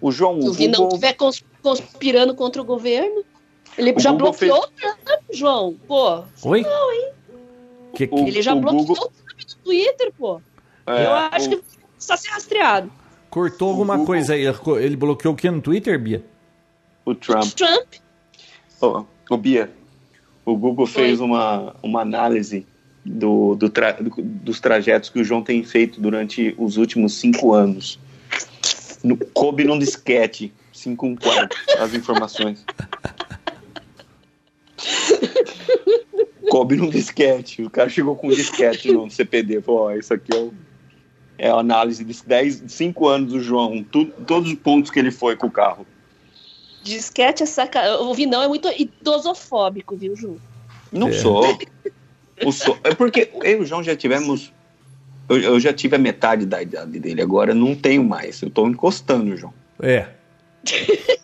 O João. Se o Google... não estiver conspirando contra o governo, ele o já Google bloqueou fez... o Trump, João. Pô. Oi? Não, hein? Que, que... Ele já bloqueou Google... o Trump do Twitter, pô. É, Eu acho o... que está sendo rastreado. Cortou alguma Google... coisa aí. Ele bloqueou o que no Twitter, Bia? O Trump. O Trump. Oh, o Bia, o Google fez uma, uma análise do, do tra... dos trajetos que o João tem feito durante os últimos cinco anos no, coube num disquete, 5 um quarto, as informações. coube num disquete. O cara chegou com um disquete no CPD. Falou: Ó, isso aqui é, o, é a análise de 10, 5 anos do João. Tu, todos os pontos que ele foi com o carro. Disquete é saca. O Vinão é muito idosofóbico, viu, Ju? Não é. sou. O so... É porque eu e o João já tivemos eu, eu, já tive a metade da idade dele, agora não tenho mais. Eu tô encostando, João. É. <laughs>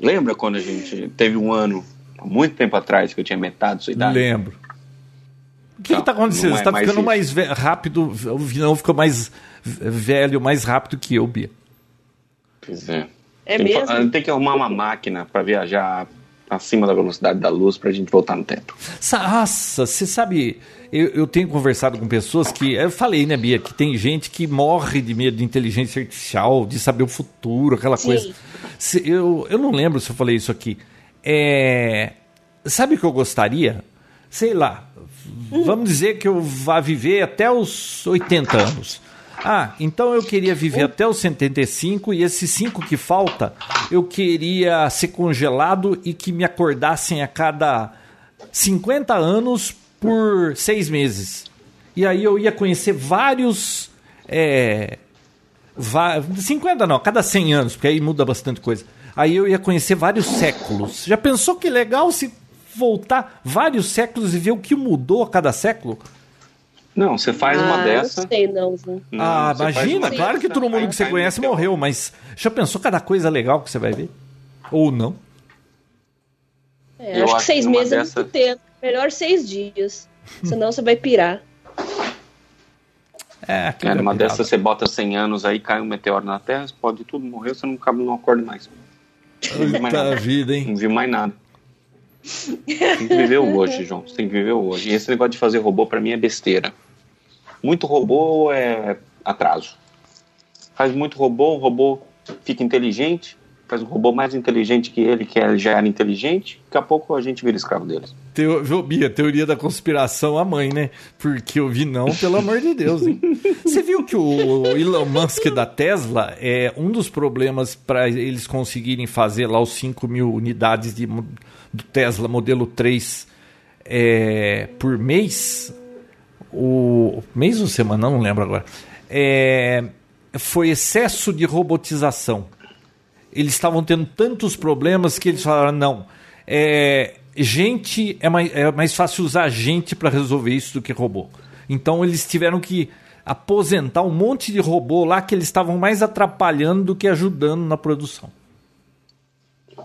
Lembra quando a gente teve um ano, muito tempo atrás, que eu tinha metade da sua idade? Lembro. O que, está acontecendo? É Você está ficando mais, mais rápido, o Vinão ficou mais velho, mais rápido que eu, Bia. Pois é. É tem mesmo? Que, tem que arrumar uma máquina para viajar acima da velocidade da luz para a gente voltar no tempo. Nossa, você sabe, eu, eu, tenho conversado com pessoas que. Eu falei, né, Bia, que tem gente que morre de medo de inteligência artificial, de saber o futuro, aquela Sim. coisa. Se, eu, eu não lembro se eu falei isso aqui. É, sabe o que eu gostaria? Sei lá, vamos dizer que eu vá viver até os 80 anos. Ah, então eu queria viver até os 75 e esses 5 que falta, eu queria ser congelado e que me acordassem a cada 50 anos por seis meses. E aí eu ia conhecer vários. É, 50 não, cada 100 anos, porque aí muda bastante coisa. Aí eu ia conhecer vários séculos. Já pensou que legal se voltar vários séculos e ver o que mudou a cada século? Não, você faz ah, uma dessa. Não sei, não. não ah, imagina, claro que todo mundo que você conhece morreu, mas já pensou cada coisa legal que você vai ver? Ou não? É, acho, acho que seis meses dessa... é muito tempo. Melhor seis dias. <laughs> Senão você vai pirar. É, Cara, uma dessas você bota 100 anos aí, cai um meteoro na Terra, você pode tudo morrer, você não, não acorda mais. Não viu mais nada. vida, hein? Não viu mais nada. Tem que viver o hoje, João. Você tem que viver o hoje. E esse negócio de fazer robô, para mim, é besteira. Muito robô é atraso. Faz muito robô, o robô fica inteligente, faz um robô mais inteligente que ele, que é, já era inteligente, daqui a pouco a gente vira escravo deles. Teo, Bia, teoria da conspiração a mãe, né? Porque eu vi não, pelo amor de Deus, hein? <laughs> Você viu que o Elon Musk da Tesla é um dos problemas para eles conseguirem fazer lá os 5 mil unidades de, do Tesla modelo 3 é, por mês? O mês ou semana, não lembro agora. É, foi excesso de robotização eles estavam tendo tantos problemas que eles falaram: não, é, gente é mais, é mais fácil usar gente para resolver isso do que robô. Então eles tiveram que aposentar um monte de robô lá que eles estavam mais atrapalhando do que ajudando na produção.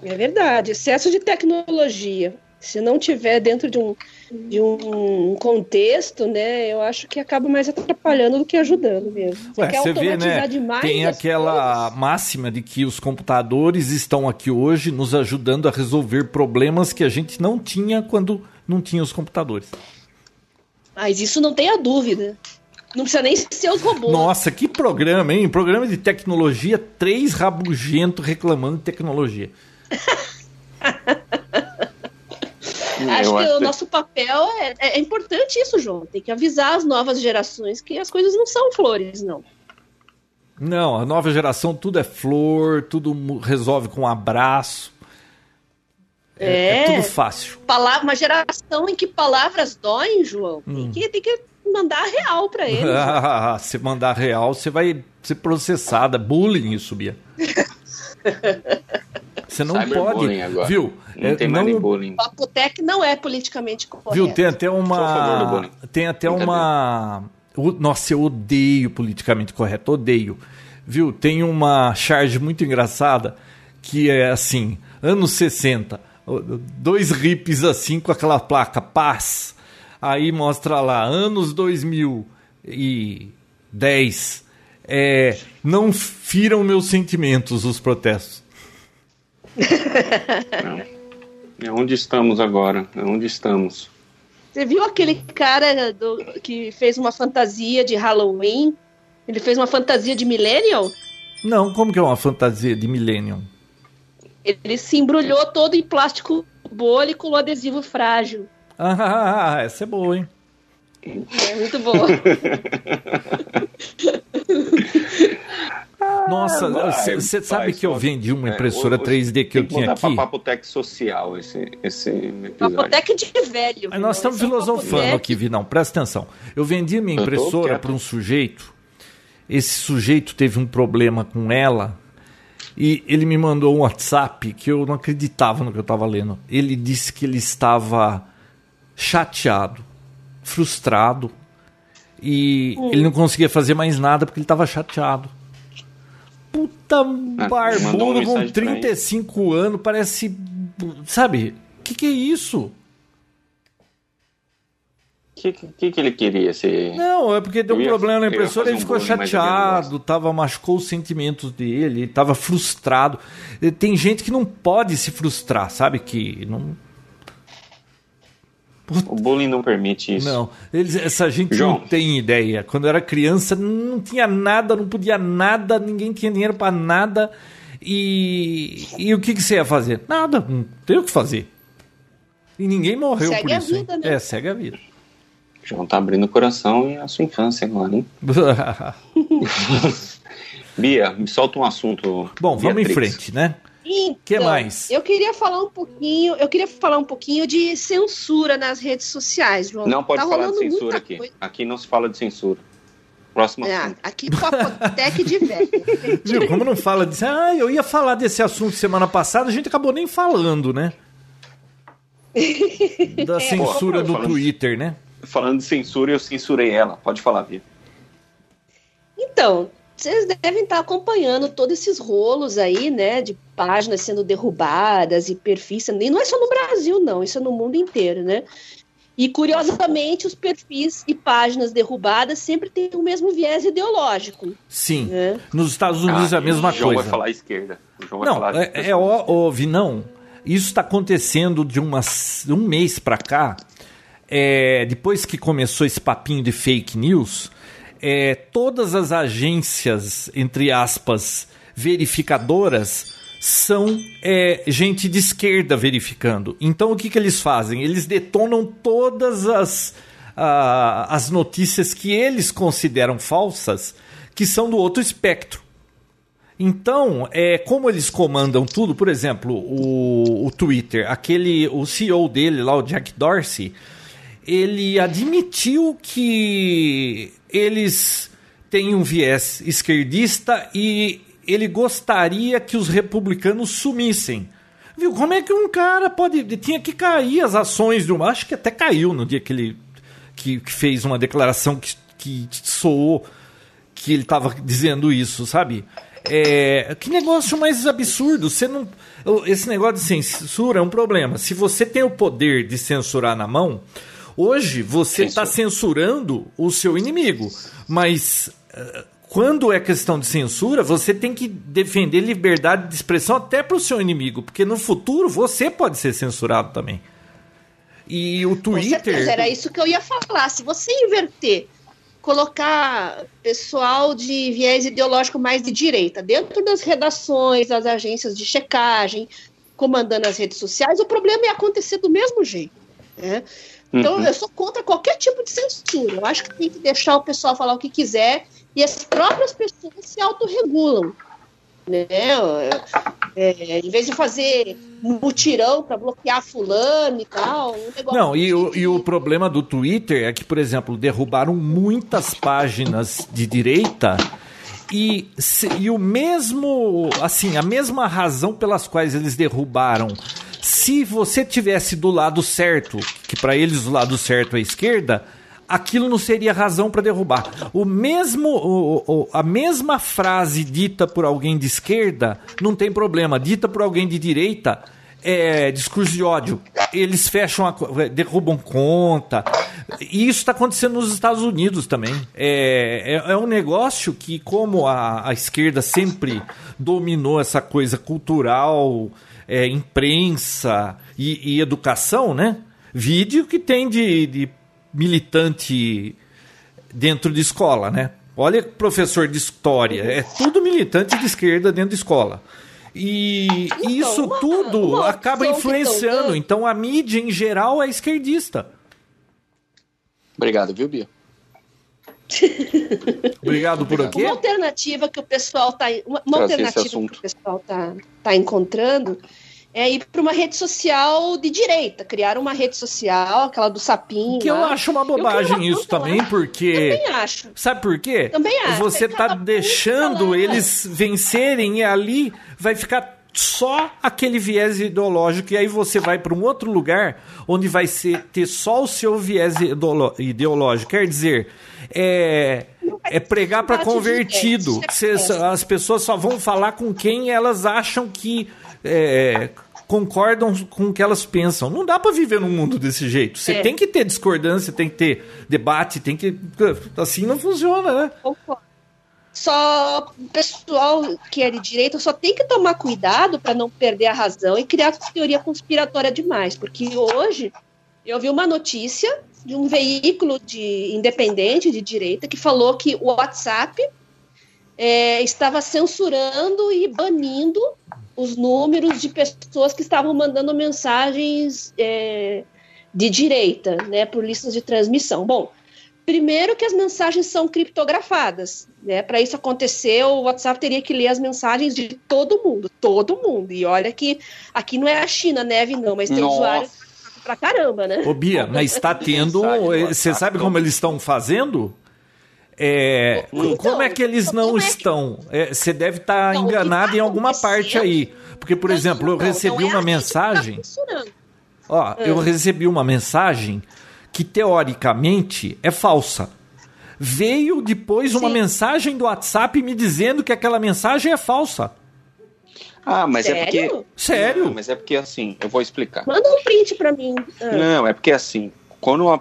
É verdade, excesso de tecnologia. Se não tiver dentro de um, de um contexto, né, eu acho que acaba mais atrapalhando do que ajudando mesmo. Você, Ué, você vê, né? Tem aquela coisas. máxima de que os computadores estão aqui hoje nos ajudando a resolver problemas que a gente não tinha quando não tinha os computadores. Mas isso não tenha dúvida. Não precisa nem ser os robôs. Nossa, que programa, hein? Programa de tecnologia, três rabugentos reclamando de tecnologia. <laughs> Acho que o nosso papel é, é, importante isso, João. Tem que avisar as novas gerações que as coisas não são flores, não. Não, a nova geração tudo é flor, tudo resolve com um abraço. É, é, é tudo fácil. Palavra, uma geração em que palavras doem, João. Hum. Tem, que, tem que mandar real para eles. <laughs> se mandar real, você vai ser processada. Bullying isso, Bia. <laughs> Você não pode, agora. viu? Não é, tem mais não, bullying. O Apotec não é politicamente correto. Viu? Tem até uma, tem até uma, nossa, eu odeio politicamente correto, odeio. Viu? Tem uma charge muito engraçada que é assim, anos 60, dois hips assim com aquela placa paz. Aí mostra lá, anos 2010. É, não firam meus sentimentos os protestos. É onde estamos agora? É onde estamos? Você viu aquele cara do, que fez uma fantasia de Halloween? Ele fez uma fantasia de Millennial? Não, como que é uma fantasia de Millennium? Ele se embrulhou todo em plástico bolha e colou adesivo frágil. <laughs> Ah, essa é boa, hein? É muito boa. <laughs> Nossa, você sabe que eu vendi uma é, impressora é, 3D que eu tinha aqui? Papotec social esse, esse episódio. Papotec de velho. Mas nós estamos filosofando aqui, Vinão, presta atenção. Eu vendi minha impressora para um sujeito, esse sujeito teve um problema com ela e ele me mandou um WhatsApp que eu não acreditava no que eu estava lendo. Ele disse que ele estava chateado, frustrado e hum. ele não conseguia fazer mais nada porque ele estava chateado puta ah, barbudo com 35 anos, parece. Sabe? O que, que é isso? O que, que, que, ele queria ser? Não, é porque deu um problema na impressora, ele ficou um chateado, tava, machucou os sentimentos dele, tava frustrado. Tem gente que não pode se frustrar, sabe? Que não o bullying não permite isso. Não, eles, essa gente João. não tem ideia. Quando eu era criança, não tinha nada, não podia nada, ninguém tinha dinheiro para nada. E, e o que, que você ia fazer? Nada, não tem o que fazer. E ninguém morreu segue por isso. Vida, né? É, segue a vida. João tá abrindo o coração e a sua infância agora, hein? <laughs> <laughs> Bia, me solta um assunto. Bom, vamos Beatriz. em frente, né? Então, que mais? Eu queria falar um pouquinho, eu queria falar um pouquinho de censura nas redes sociais, João. Não pode tá falar de censura aqui. Coisa. Aqui não se fala de censura. Próximo é, assunto. Aqui Papotec de velho. <laughs> Viu, como não fala disso? Ah, eu ia falar desse assunto semana passada, a gente acabou nem falando, né? <laughs> Da censura Pô, do falando, Twitter, né? Falando de censura, eu censurei ela. Pode falar, Bia. Então, vocês devem estar acompanhando todos esses rolos aí, né, de páginas sendo derrubadas e perfis, e não é só no Brasil, não, isso é no mundo inteiro, né? E curiosamente, os perfis e páginas derrubadas sempre têm o mesmo viés ideológico. Sim. Né? Nos Estados Unidos ah, é a mesma o João coisa. vai falar esquerda. O João não, vai falar é, é óbvio, não. Isso está acontecendo de uma, um mês para cá. É, depois que começou esse papinho de fake news, é, todas as agências, entre aspas, verificadoras são é, gente de esquerda verificando. Então o que, que eles fazem? Eles detonam todas as, as notícias que eles consideram falsas, que são do outro espectro. Então, é, como eles comandam tudo, por exemplo, o, o Twitter, aquele, o CEO dele lá, o Jack Dorsey, ele admitiu que eles têm um viés esquerdista e ele gostaria que os republicanos sumissem. Viu? Como é que um cara pode. Tinha que cair as ações de uma. Acho que até caiu no dia que ele que, que fez uma declaração que, que soou que ele estava dizendo isso, sabe? É, que negócio mais absurdo. Você não, esse negócio de censura é um problema. Se você tem o poder de censurar na mão, Hoje você está censurando o seu inimigo, mas uh, quando é questão de censura, você tem que defender liberdade de expressão até para o seu inimigo, porque no futuro você pode ser censurado também. E o Twitter. Com certeza, era isso que eu ia falar. Se você inverter, colocar pessoal de viés ideológico mais de direita dentro das redações, das agências de checagem, comandando as redes sociais, o problema ia acontecer do mesmo jeito. Né? Então, uhum. eu sou contra qualquer tipo de censura. Eu acho que tem que deixar o pessoal falar o que quiser e as próprias pessoas se autorregulam. Né? É, em vez de fazer mutirão para bloquear fulano e tal. Um Não, e o, e o problema do Twitter é que, por exemplo, derrubaram muitas páginas de direita e, e o mesmo, assim, a mesma razão pelas quais eles derrubaram se você tivesse do lado certo, que para eles o lado certo é a esquerda, aquilo não seria razão para derrubar. O mesmo, o, o, a mesma frase dita por alguém de esquerda não tem problema. Dita por alguém de direita é discurso de ódio. Eles fecham, a, derrubam conta. E isso está acontecendo nos Estados Unidos também. É, é, é um negócio que, como a, a esquerda sempre dominou essa coisa cultural é, imprensa e, e, educação, né? Vídeo que tem de, de militante dentro de escola, né? Olha, professor de história, é tudo militante de esquerda dentro de escola. E então, isso uma, tudo uma acaba influenciando. Então a mídia em geral é esquerdista. Obrigado, viu, Bia? <laughs> Obrigado por aqui. Uma alternativa que o pessoal está uma, uma alternativa que o pessoal tá, tá encontrando é ir para uma rede social de direita, criar uma rede social, aquela do sapinho. Que lá. eu acho uma bobagem uma isso também, lá. porque. Também acho. Sabe por quê? Também acho. Você tá deixando eles vencerem e ali vai ficar só aquele viés ideológico e aí você vai para um outro lugar onde vai ser, ter só o seu viés ideológico. Quer dizer, é, é pregar para convertido. as pessoas só vão falar com quem elas acham que é, concordam com o que elas pensam. Não dá para viver num mundo desse jeito. Você é. tem que ter discordância, tem que ter debate, tem que. Assim não funciona, né? Só o pessoal que é de direita só tem que tomar cuidado para não perder a razão e criar teoria conspiratória demais. Porque hoje eu vi uma notícia de um veículo de independente de direita que falou que o WhatsApp é, estava censurando e banindo os números de pessoas que estavam mandando mensagens é, de direita, né, por listas de transmissão. Bom, Primeiro que as mensagens são criptografadas, né? Para isso acontecer, o WhatsApp teria que ler as mensagens de todo mundo, todo mundo. E olha que aqui não é a China, neve não, mas tem Nossa. usuários pra caramba, né? Ô Bia, mas está tendo. Você sabe como eles estão fazendo? É, então, como é que eles não é estão? Você é, deve estar tá enganado tá em alguma parte aí. Porque, por exemplo, eu recebi é uma mensagem. Tá ó, eu ah. recebi uma mensagem que teoricamente é falsa. Veio depois uma Sim. mensagem do WhatsApp me dizendo que aquela mensagem é falsa. Ah, mas Sério? é porque. Sério? Não, mas é porque assim, eu vou explicar. Manda um print pra mim. Ah. Não, é porque assim, quando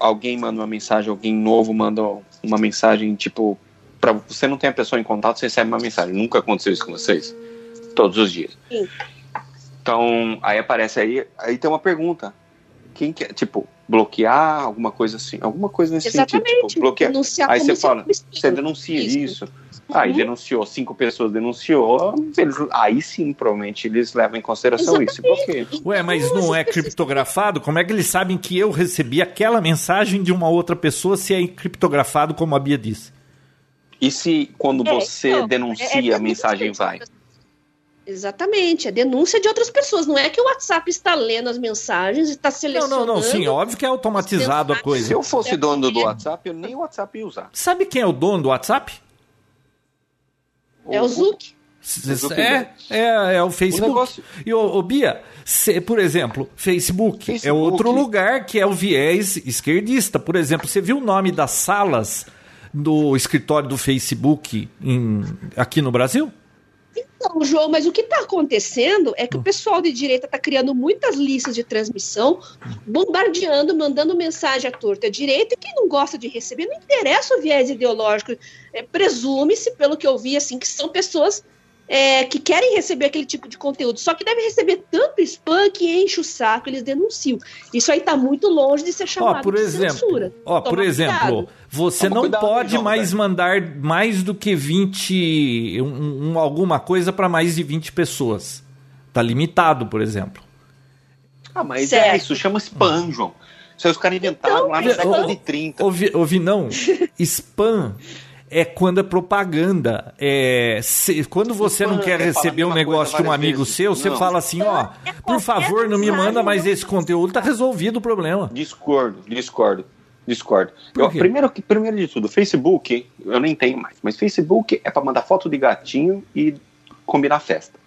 alguém manda uma mensagem, alguém novo manda uma mensagem, tipo, para você não tem a pessoa em contato, você recebe uma mensagem. Nunca aconteceu isso com vocês? Todos os dias. Sim. Então, aí aparece aí, aí tem uma pergunta. Quem quer, tipo, bloquear, alguma coisa assim, alguma coisa nesse Exatamente. sentido. Tipo, bloquear. Denunciar aí você fala, você denuncia isso. isso. Aí denunciou, cinco pessoas denunciou, eles, aí sim, provavelmente, eles levam em consideração Exatamente. isso e bloqueiam. Ué, mas não é criptografado? Como é que eles sabem que eu recebi aquela mensagem de uma outra pessoa se é criptografado, como a Bia disse? E se quando é, você não, denuncia, é, é a mensagem vai? Exatamente, é denúncia de outras pessoas. Não é que o WhatsApp está lendo as mensagens e está selecionando. Não, não, não, sim, óbvio que é automatizado a coisa. Se eu fosse dono do WhatsApp, eu nem o WhatsApp ia usar. Sabe quem é o dono do WhatsApp? É o Zuc. É, é, é o Facebook. O e o, o Bia, se, por exemplo, Facebook, Facebook, é outro lugar que é o viés esquerdista. Por exemplo, você viu o nome das salas do escritório do Facebook em, aqui no Brasil? Então, João, mas o que está acontecendo é que o pessoal de direita está criando muitas listas de transmissão, bombardeando, mandando mensagem à torta à direita, e quem não gosta de receber, não interessa o viés ideológico. É, Presume-se, pelo que eu vi, assim, que são pessoas é, que querem receber aquele tipo de conteúdo, só que devem receber tanto spam que enche o saco, eles denunciam. Isso aí está muito longe de ser chamado ó, por de exemplo, censura. Ó, por exemplo, você Toma não cuidado, pode não, mais mandar mais do que 20, um, um alguma coisa para mais de 20 pessoas. Tá limitado, por exemplo. Ah, mas é certo. é isso, chama spam, João. Isso aí os caras inventaram então, lá na década de 30. Ouvi, ouvi não? spam é quando é propaganda. É, se, quando você não quer receber um negócio de um amigo vezes. seu, você não. fala assim, ó, por favor, não me manda mais esse conteúdo, tá resolvido o problema. Discordo, discordo. Discordo. Eu, primeiro, primeiro de tudo, Facebook, eu nem tenho mais, mas Facebook é para mandar foto de gatinho e combinar festa.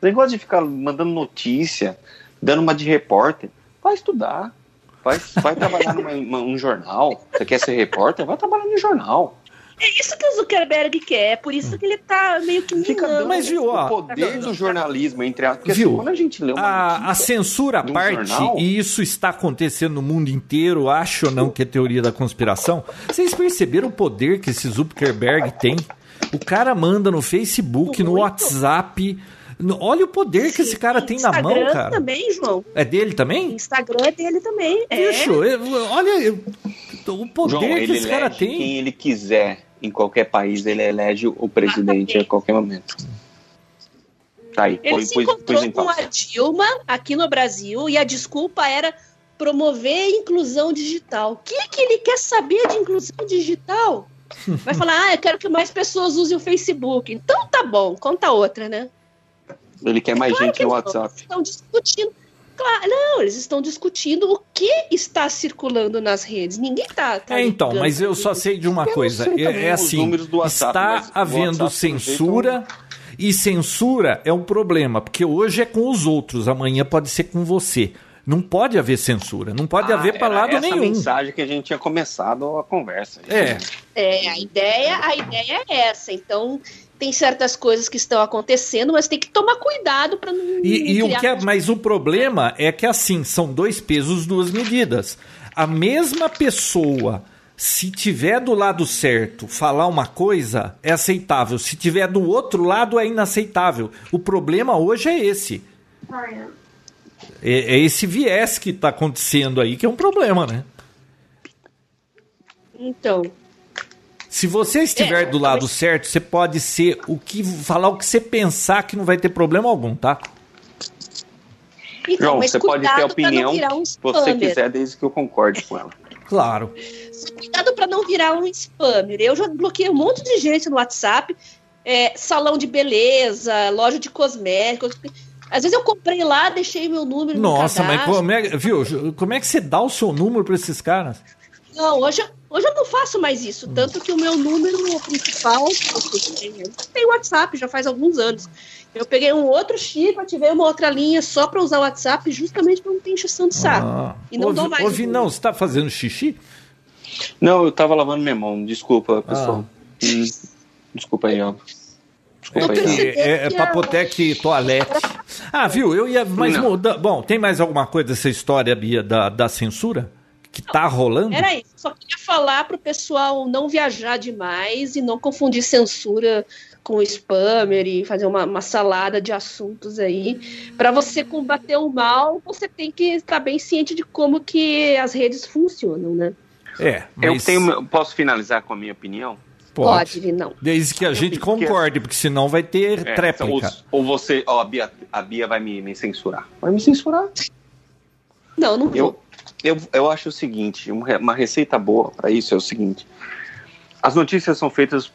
O negócio de ficar mandando notícia, dando uma de repórter, vai estudar. Vai, vai trabalhar <laughs> num jornal. Você quer ser repórter? Vai trabalhar no jornal. É isso que o Zuckerberg quer, é por isso que ele tá meio que Fica dando Mas viu, ó, o poder do jornalismo entre a... Porque, viu, assim, quando a gente lê uma a, a censura à parte, jornal... e isso está acontecendo no mundo inteiro, acho ou não que é teoria da conspiração. Vocês perceberam o poder que esse Zuckerberg tem? O cara manda no Facebook, Muito. no WhatsApp, Olha o poder Sim, que esse cara tem Instagram na mão, cara. também, João. É dele também? Instagram é dele também. Bicho, é. olha o poder João, que esse cara tem. Quem ele quiser em qualquer país ele elege o presidente a qualquer momento. Tá aí, ele se encontrou com a Dilma aqui no Brasil e a desculpa era promover a inclusão digital. O que, que ele quer saber de inclusão digital? Vai falar, ah, eu quero que mais pessoas usem o Facebook. Então tá bom, conta outra, né? Ele quer é mais claro gente no WhatsApp. Estão discutindo. Claro, não, eles estão discutindo o que está circulando nas redes. Ninguém está. Tá é, então, mas eu só sei de uma coisa. É, é assim, WhatsApp, está havendo censura. E censura é um problema, porque hoje é com os outros, amanhã pode ser com você. Não pode haver censura, não pode ah, haver para lado essa nenhum. mensagem que a gente tinha começado a conversa. É. é, a ideia, a ideia é essa. Então, tem certas coisas que estão acontecendo, mas tem que tomar cuidado para não. E, e o que é, mas o problema é que assim são dois pesos, duas medidas. A mesma pessoa, se tiver do lado certo, falar uma coisa é aceitável. Se tiver do outro lado é inaceitável. O problema hoje é esse. É, é esse viés que está acontecendo aí que é um problema, né? Então, se você estiver é, do lado mas... certo, você pode ser o que falar o que você pensar que não vai ter problema algum, tá? Então, João, você pode ter a opinião um que você quiser, desde que eu concorde com ela. Claro. cuidado para não virar um spammer. Eu já bloqueei um monte de gente no WhatsApp, é, salão de beleza, loja de cosméticos. Às vezes eu comprei lá, deixei meu número Nossa, mas como é, viu, como é que você dá o seu número para esses caras? Não, hoje, hoje eu não faço mais isso. Tanto que o meu número principal, tem WhatsApp já faz alguns anos. Eu peguei um outro chip, ativei uma outra linha só para usar o WhatsApp, justamente para não ter encheção de saco. Ah. E não ouvi, dou mais. Ouvi, não, você está fazendo xixi? Não, eu estava lavando minha mão. Desculpa, pessoal. Ah. Hum, desculpa aí, ó. Desculpa aí. É, é papotec toalete. Ah, viu? Eu ia. Mas muda. Bom, tem mais alguma coisa dessa história, Bia, da, da censura? Que tá rolando? Era isso. Só queria falar pro pessoal não viajar demais e não confundir censura com spammer e fazer uma, uma salada de assuntos aí. Para você combater o mal, você tem que estar bem ciente de como que as redes funcionam, né? É, mas... Eu tenho, posso finalizar com a minha opinião? Pode, Pode não. Desde que a gente concorde, porque senão vai ter é, tréplica. Ou, ou, você, ó, a Bia, a Bia vai me, me censurar. Vai me censurar? Não, não vou. Eu, eu, acho o seguinte, uma receita boa para isso é o seguinte. As notícias são feitas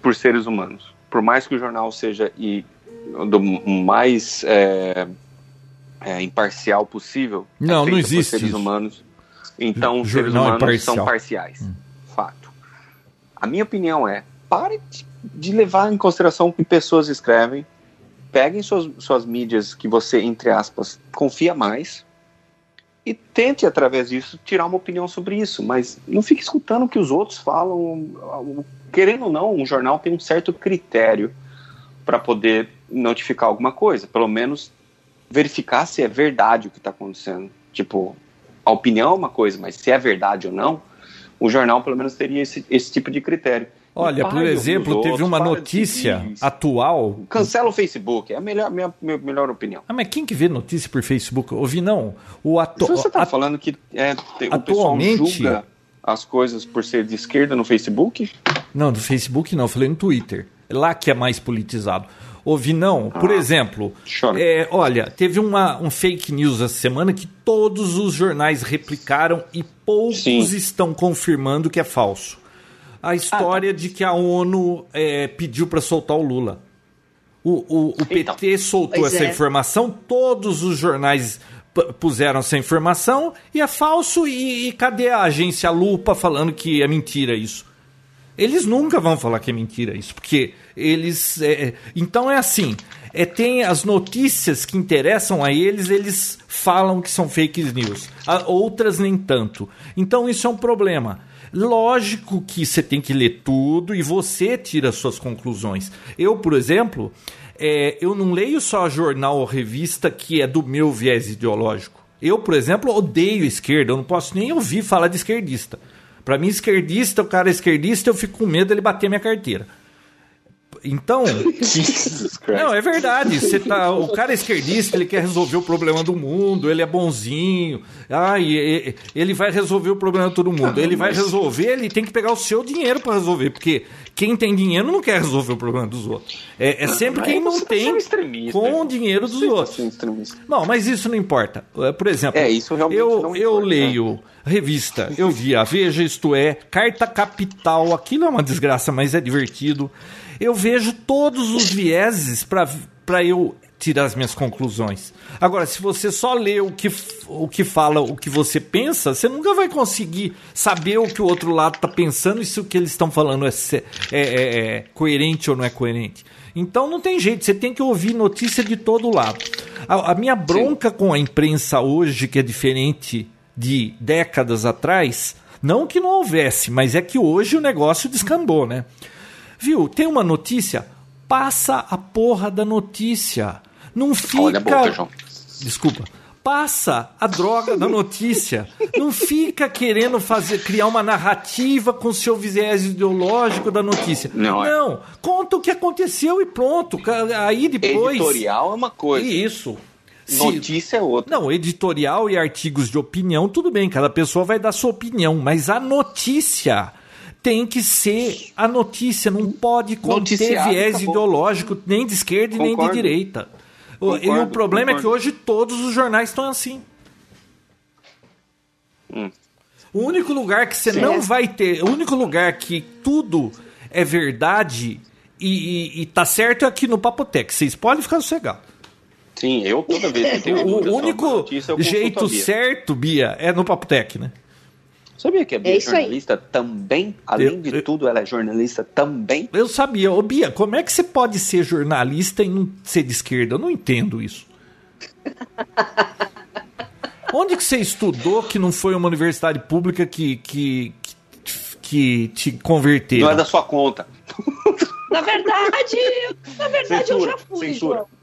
por seres humanos por mais que o jornal seja e, do mais é, é, imparcial possível, não, é não existe seres isso. humanos. Então, os seres humanos são parciais. Hum. Fato. A minha opinião é: pare de levar em consideração o que pessoas escrevem, peguem suas, suas mídias que você, entre aspas, confia mais e tente, através disso, tirar uma opinião sobre isso. Mas não fique escutando o que os outros falam, querendo ou não, um jornal tem um certo critério para poder notificar alguma coisa, pelo menos verificar se é verdade o que está acontecendo. Tipo, a opinião é uma coisa, mas se é verdade ou não, o jornal pelo menos teria esse, esse tipo de critério. Olha, por exemplo, teve uma notícia atual. Cancela o Facebook, é a melhor, minha, minha melhor opinião. Ah, mas quem que vê notícia por Facebook? Ouvi não. O ato... Você está falando que é, atualmente... o pessoal julga as coisas por ser de esquerda no Facebook? Não, do Facebook não, eu falei no Twitter. É lá que é mais politizado. Ouvi não, por ah, exemplo, é, olha, teve uma, um fake news essa semana que todos os jornais replicaram e poucos Sim. estão confirmando que é falso. A história ah, tá. de que a ONU é, pediu para soltar o Lula. O, o, o PT então, soltou essa é. informação, todos os jornais puseram essa informação e é falso. E, e, cadê a agência Lupa falando que é mentira isso? Eles nunca vão falar que é mentira isso, porque eles. É, então é assim: é, tem as notícias que interessam a eles, eles falam que são fake news, a, outras nem tanto. Então isso é um problema. Lógico que você tem que ler tudo e você tira suas conclusões. Eu, por exemplo, é, eu não leio só jornal ou revista que é do meu viés ideológico. Eu, por exemplo, odeio esquerda, eu não posso nem ouvir falar de esquerdista. Para mim, esquerdista, o cara é esquerdista, eu fico com medo dele bater minha carteira. Então. <laughs> não, é verdade. Você tá, o cara é esquerdista, ele quer resolver o problema do mundo, ele é bonzinho. Ah, e, ele vai resolver o problema de todo mundo. Ele vai resolver, ele tem que pegar o seu dinheiro para resolver, porque quem tem dinheiro não quer resolver o problema dos outros. É, é sempre quem não tá tem com o dinheiro dos outros. Não, mas isso não importa. É, por exemplo, é, isso realmente eu, não eu leio revista, eu vi a Veja, isto é, Carta Capital, aquilo é uma desgraça, mas é divertido eu vejo todos os vieses para eu tirar as minhas conclusões. Agora, se você só lê o que, o que fala, o que você pensa, você nunca vai conseguir saber o que o outro lado está pensando e se o que eles estão falando é, é, é, é, coerente ou não é coerente. Então não tem jeito, você tem que ouvir notícia de todo lado. A, a minha bronca Sim. com a imprensa hoje, que é diferente de décadas atrás, não que não houvesse, mas é que hoje o negócio descambou, né? Viu? Tem uma notícia? Passa a porra da notícia. Não fica. Olha a boca, João. Desculpa. Passa a droga da notícia. Não fica querendo fazer criar uma narrativa com seu viés ideológico da notícia. Não, é. Não. conta o que aconteceu e pronto. Aí depois. Editorial é uma coisa. Isso. Notícia é outra. Não, editorial e artigos de opinião, tudo bem, cada pessoa vai dar sua opinião, mas a notícia tem que ser a notícia, não pode conter viés acabou. ideológico nem de esquerda e nem de direita. Concordo, e o problema concordo. é que hoje todos os jornais estão assim. Hum. O único lugar que você não vai ter, o único lugar que tudo é verdade e, e, e tá certo é aqui no Papotec. Vocês podem ficar sossegados. Sim, eu toda vez que tenho <laughs> O único notícia, jeito certo, Bia, é no Papotec, né? Sabia que a Bia é, é jornalista aí. também? Além eu, de eu, tudo, ela é jornalista também? Eu sabia. Ô, Bia, como é que você pode ser jornalista e não ser de esquerda? Eu não entendo isso. Onde que você estudou que não foi uma universidade pública que, que, que, que te converteu? Não é da sua conta. Na verdade, na verdade censura, eu já fui, censura. João.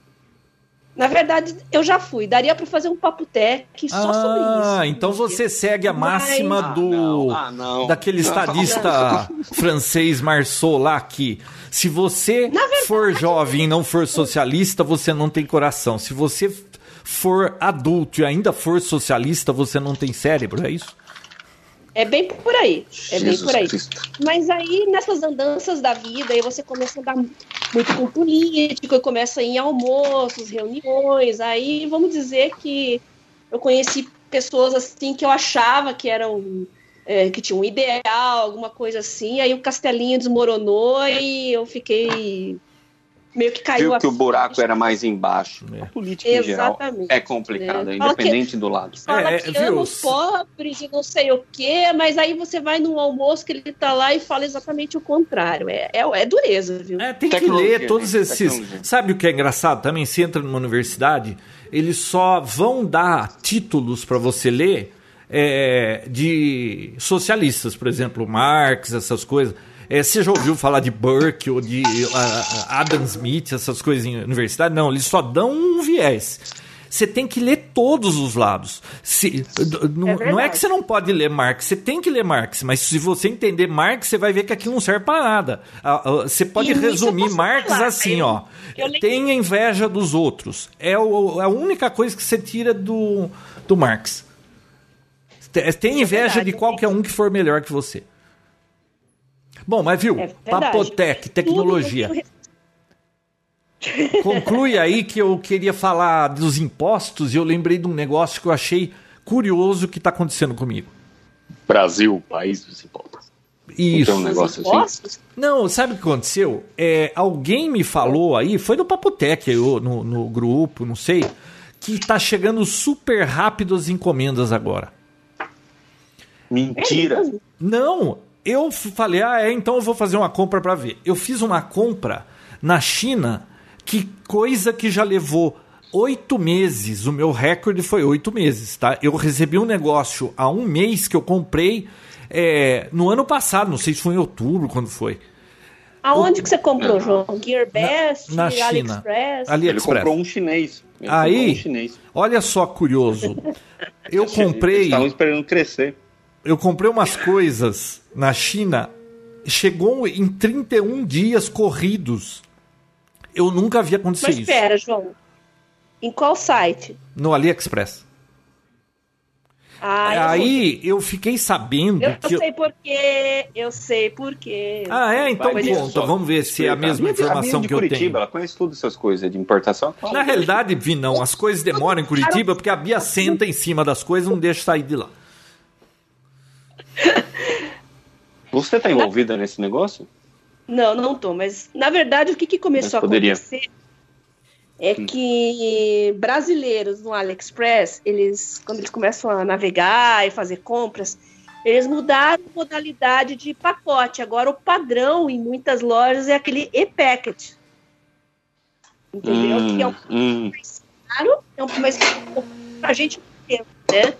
Na verdade, eu já fui. Daria para fazer um papo tech só ah, sobre isso. Ah, então você segue a máxima Mas... do ah, não, ah, não. daquele estadista <laughs> francês Marceau lá que se você verdade, for jovem e não for socialista, você não tem coração. Se você for adulto e ainda for socialista, você não tem cérebro, é isso? É bem por aí. É Jesus bem por aí. Cristo. Mas aí, nessas andanças da vida, aí você começa a andar muito com político, começa a ir em almoços, reuniões. Aí, vamos dizer que eu conheci pessoas assim que eu achava que eram. É, que tinham um ideal, alguma coisa assim. Aí o castelinho desmoronou e eu fiquei meio que caiu Viu que o buraco era mais embaixo. É. A política Exatamente. em geral é complicada, é. independente que, do lado. Fala é, que viu? ama os pobres e não sei o quê, mas aí você vai num almoço que ele tá lá e fala exatamente o contrário. É, é, é dureza, viu? É, tem que ler todos né? esses... Tecnologia. Sabe o que é engraçado? Também se entra numa universidade, eles só vão dar títulos para você ler é, de socialistas, por exemplo, Marx, essas coisas é, você já ouviu falar de Burke ou de uh, Adam Smith, essas coisas em universidade? Não, eles só dão um viés. Você tem que ler todos os lados. Se, não, é não, é que você não pode ler Marx, você tem que ler Marx, mas se você entender Marx, você vai ver que aquilo não serve para nada. Você pode e resumir Marx falar, assim, eu, ó. Eu tenha inveja dos outros. É o, a única coisa que você tira do, do Marx. Tem inveja de qualquer um que for melhor que você. Bom, mas viu, é Papotec, tecnologia. Conclui aí que eu queria falar dos impostos e eu lembrei de um negócio que eu achei curioso que está acontecendo comigo. Brasil, país dos impostos. Isso. Não, um negócio assim? não, sabe o que aconteceu? É, alguém me falou aí, foi no Papotec, eu, no, no grupo, não sei, que está chegando super rápido as encomendas agora. Mentira! Não, eu falei, ah, é, então eu vou fazer uma compra para ver. Eu fiz uma compra na China, que coisa que já levou oito meses. O meu recorde foi oito meses, tá? Eu recebi um negócio há um mês que eu comprei é, no ano passado, não sei se foi em outubro, quando foi. Aonde o... que você comprou, João? Gearbest, na, na China. AliExpress? AliExpress. Ele comprou um chinês. Ele Aí, um chinês. olha só curioso. <laughs> Eu comprei. Estavam esperando crescer eu comprei umas coisas na China, chegou em 31 dias corridos. Eu nunca havia acontecido isso. Mas espera, João. Em qual site? No AliExpress. Ah, Aí eu, eu fiquei sabendo eu que. Eu sei porquê, eu sei porquê. Ah, é? Então conta, vamos ver se é a mesma informação que eu Curitiba, tenho. Ela conhece todas essas coisas de importação. Na realidade, Vi, não. As coisas demoram em Curitiba porque a Bia senta em cima das coisas e não deixa sair de lá. <laughs> Você está envolvida na... nesse negócio? Não, não tô. Mas na verdade o que, que começou a acontecer é hum. que brasileiros no AliExpress, eles quando eles começam a navegar e fazer compras, eles mudaram a modalidade de pacote. Agora o padrão em muitas lojas é aquele e-packet. Entendeu? Hum, que é um hum. mais caro, é um mais caro pra gente né?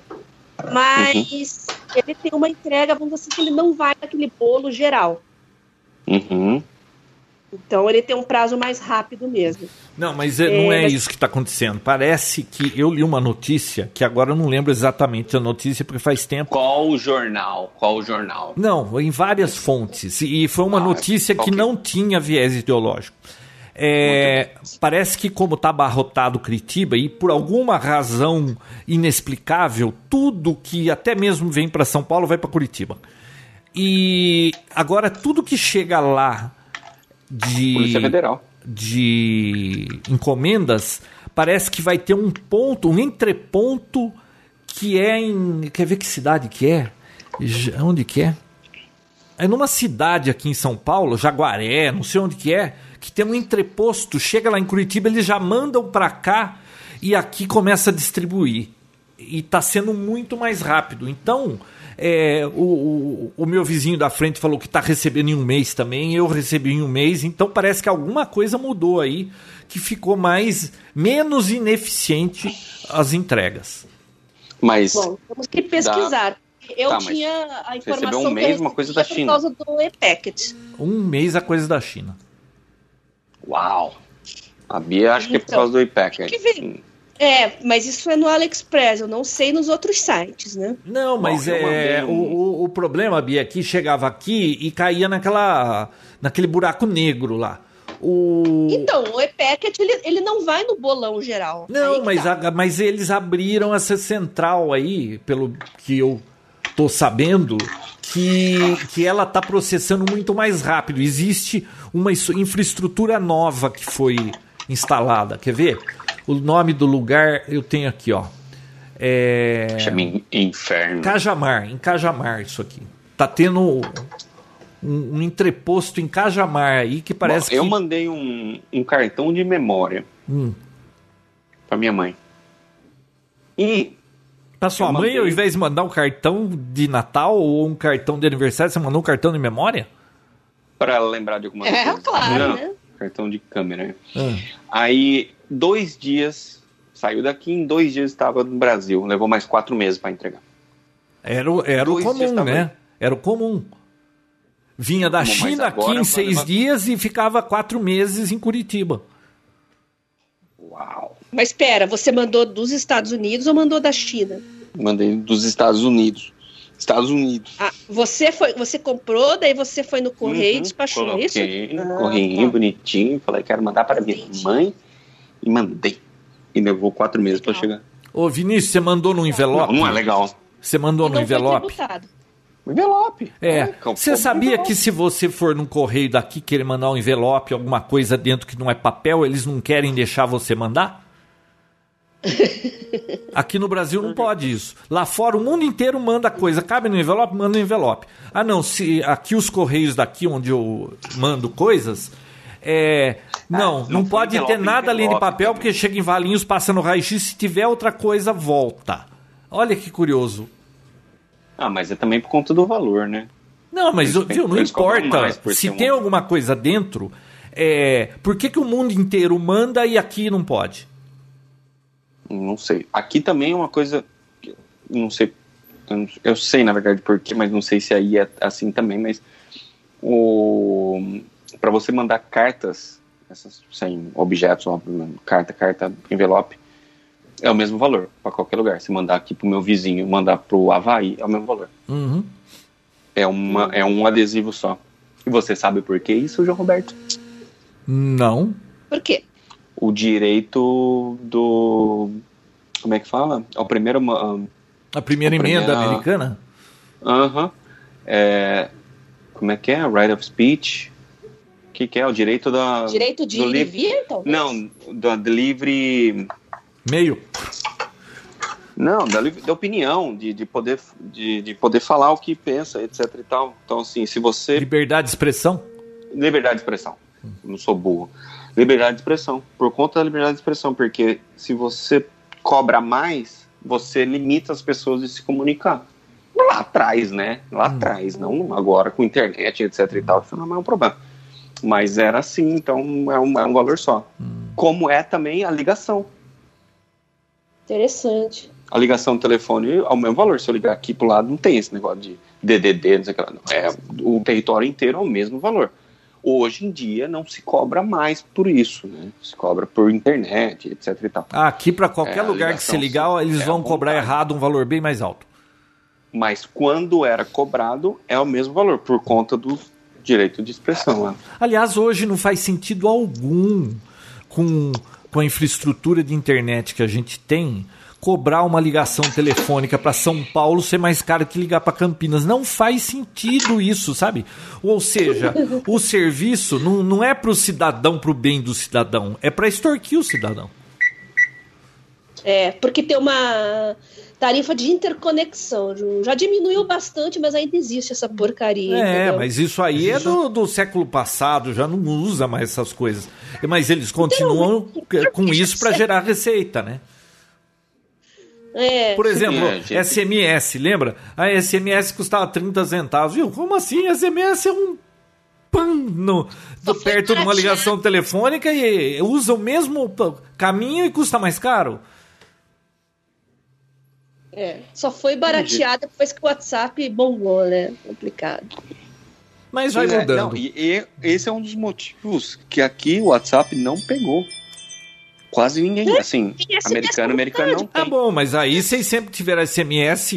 Mas uhum. Ele tem uma entrega, vamos dizer assim, que ele não vai naquele bolo geral. Uhum. Então ele tem um prazo mais rápido mesmo. Não, mas é, não é, é isso que está acontecendo. Parece que eu li uma notícia, que agora eu não lembro exatamente a notícia, porque faz tempo. Qual o jornal? Qual o jornal? Não, em várias fontes. E foi uma ah, notícia okay. que não tinha viés ideológico. É, parece que como está abarrotado Curitiba e por alguma razão inexplicável, tudo que até mesmo vem para São Paulo vai para Curitiba. E agora tudo que chega lá de Polícia Federal. de encomendas parece que vai ter um ponto, um entreponto que é em, quer ver que cidade que é? Onde que é? É numa cidade aqui em São Paulo, Jaguaré, não sei onde que é, que tem um entreposto. Chega lá em Curitiba, eles já mandam para cá e aqui começa a distribuir. E está sendo muito mais rápido. Então, é, o, o, o, meu vizinho da frente falou que está recebendo em um mês também, eu recebi em um mês, então parece que alguma coisa mudou aí, que ficou mais menos ineficiente as entregas. Mas. Bom, temos que pesquisar. Dá... Eu tá, tinha a informação um mês, uma coisa da China. por causa do e-packet. Um mês a coisa da China. Uau! A Bia acho então, que é por então, causa do. Que vem, é, mas isso é no AliExpress, eu não sei nos outros sites, né? Não, mas Bom, é, o, o, o, problema, Bia, é que chegava aqui e caía naquela, naquele buraco negro lá. O... Então, o e-packet ele, ele não vai no bolão geral. Não, mas, tá. a, mas eles abriram essa central aí, pelo que eu tô sabendo, que, que ela tá processando muito mais rápido. Existe uma infraestrutura nova que foi instalada. Quer ver? O nome do lugar eu tenho aqui, ó. É... Chama Inferno. Cajamar, em Cajamar, isso aqui. Tá tendo um, um entreposto em Cajamar aí que parece Bom, eu que... mandei um, um cartão de memória hum. pra minha mãe. E. Pra sua mãe, mandei... ao invés de mandar um cartão de Natal ou um cartão de aniversário, você mandou um cartão de memória? Pra lembrar de alguma é, coisa. É, claro, Não, né? Cartão de câmera. Hum. Aí dois dias, saiu daqui, em dois dias estava no Brasil. Levou mais quatro meses para entregar. Era, era o comum, né? Era o comum. Vinha da China aqui em seis levar... dias e ficava quatro meses em Curitiba. Uau! Mas espera, você mandou dos Estados Unidos ou mandou da China? Mandei dos Estados Unidos. Estados Unidos. Ah, você foi, você comprou, daí você foi no correio uhum, e despachou coloquei, isso? Ah, correio tá. bonitinho, falei, quero mandar para minha mãe e mandei. E levou quatro meses para chegar. Ô, Vinícius, você mandou no envelope? Não, não é legal. Você mandou no envelope? envelope. É. Você sabia envelope. que se você for num correio daqui querer mandar um envelope, alguma coisa dentro que não é papel, eles não querem deixar você mandar? <laughs> Aqui no Brasil não pode isso. Lá fora o mundo inteiro manda coisa. Cabe no envelope, manda no envelope. Ah, não. Se aqui os correios daqui onde eu mando coisas, é, não, ah, não, não pode ter nada ali de papel, também. porque chega em Valinhos, passa no raio-x, se tiver outra coisa, volta. Olha que curioso. Ah, mas é também por conta do valor, né? Não, mas eles, viu, não importa. Se tem um... alguma coisa dentro, é, por que, que o mundo inteiro manda e aqui não pode? Não sei. Aqui também é uma coisa. Não sei. Eu sei, na verdade, porquê, mas não sei se aí é assim também, mas o para você mandar cartas, essas sem objetos, carta, carta, envelope, é o mesmo valor para qualquer lugar. Se mandar aqui pro meu vizinho, mandar pro Havaí, é o mesmo valor. Uhum. É, uma, é um adesivo só. E você sabe por que isso, João Roberto? Não. Por quê? O direito do. Como é que fala? É o primeiro. Uh, a primeira emenda primeira, americana? Aham. Uh -huh. é, como é que é? Right of speech que, que é? O direito da. Direito de ir e vir, talvez? Não, da livre. Meio. Não, da, da opinião, de, de, poder, de, de poder falar o que pensa, etc e tal. Então, assim, se você. Liberdade de expressão? Liberdade de expressão. Hum. Não sou burro. Liberdade de expressão. Por conta da liberdade de expressão, porque se você cobra mais, você limita as pessoas de se comunicar. Lá atrás, né? Lá hum. atrás, não agora com internet, etc e tal. Isso não é um problema. Mas era assim, então é um, é um valor só. Hum. Como é também a ligação. Interessante. A ligação do telefone é o mesmo valor. Se eu ligar aqui pro lado, não tem esse negócio de DDD, não sei o que lá. Não. É, o território inteiro é o mesmo valor. Hoje em dia não se cobra mais por isso, né? Se cobra por internet, etc e tal. Ah, aqui para qualquer é, lugar que você ligar, eles é vão cobrar errado um valor bem mais alto. Mas quando era cobrado, é o mesmo valor, por conta do direito de expressão. Né? Aliás, hoje não faz sentido algum com, com a infraestrutura de internet que a gente tem cobrar uma ligação telefônica para São Paulo ser mais caro que ligar para Campinas. Não faz sentido isso, sabe? Ou seja, <laughs> o serviço não, não é para o cidadão, para o bem do cidadão, é para extorquir o cidadão. É, porque tem uma tarifa de interconexão. Já diminuiu bastante, mas ainda existe essa porcaria. É, entendeu? mas isso aí é do, do século passado, já não usa mais essas coisas. Mas eles continuam Então, com isso para gerar receita, né? É, Por exemplo, É. SMS, lembra? A SMS custava 30 centavos. Viu? Como assim? SMS é um pan no, Só do- perto de uma ligação telefônica e usa o mesmo caminho e custa mais caro. é. Só foi barateada depois que o WhatsApp bombou, né? Complicado. Mas vai é, mudando. não, e, e esse é um dos motivos que aqui o WhatsApp não pegou. Quase ninguém, assim, Tem SMS americano, americano não Tá tem. bom, mas aí vocês sempre tiveram SMS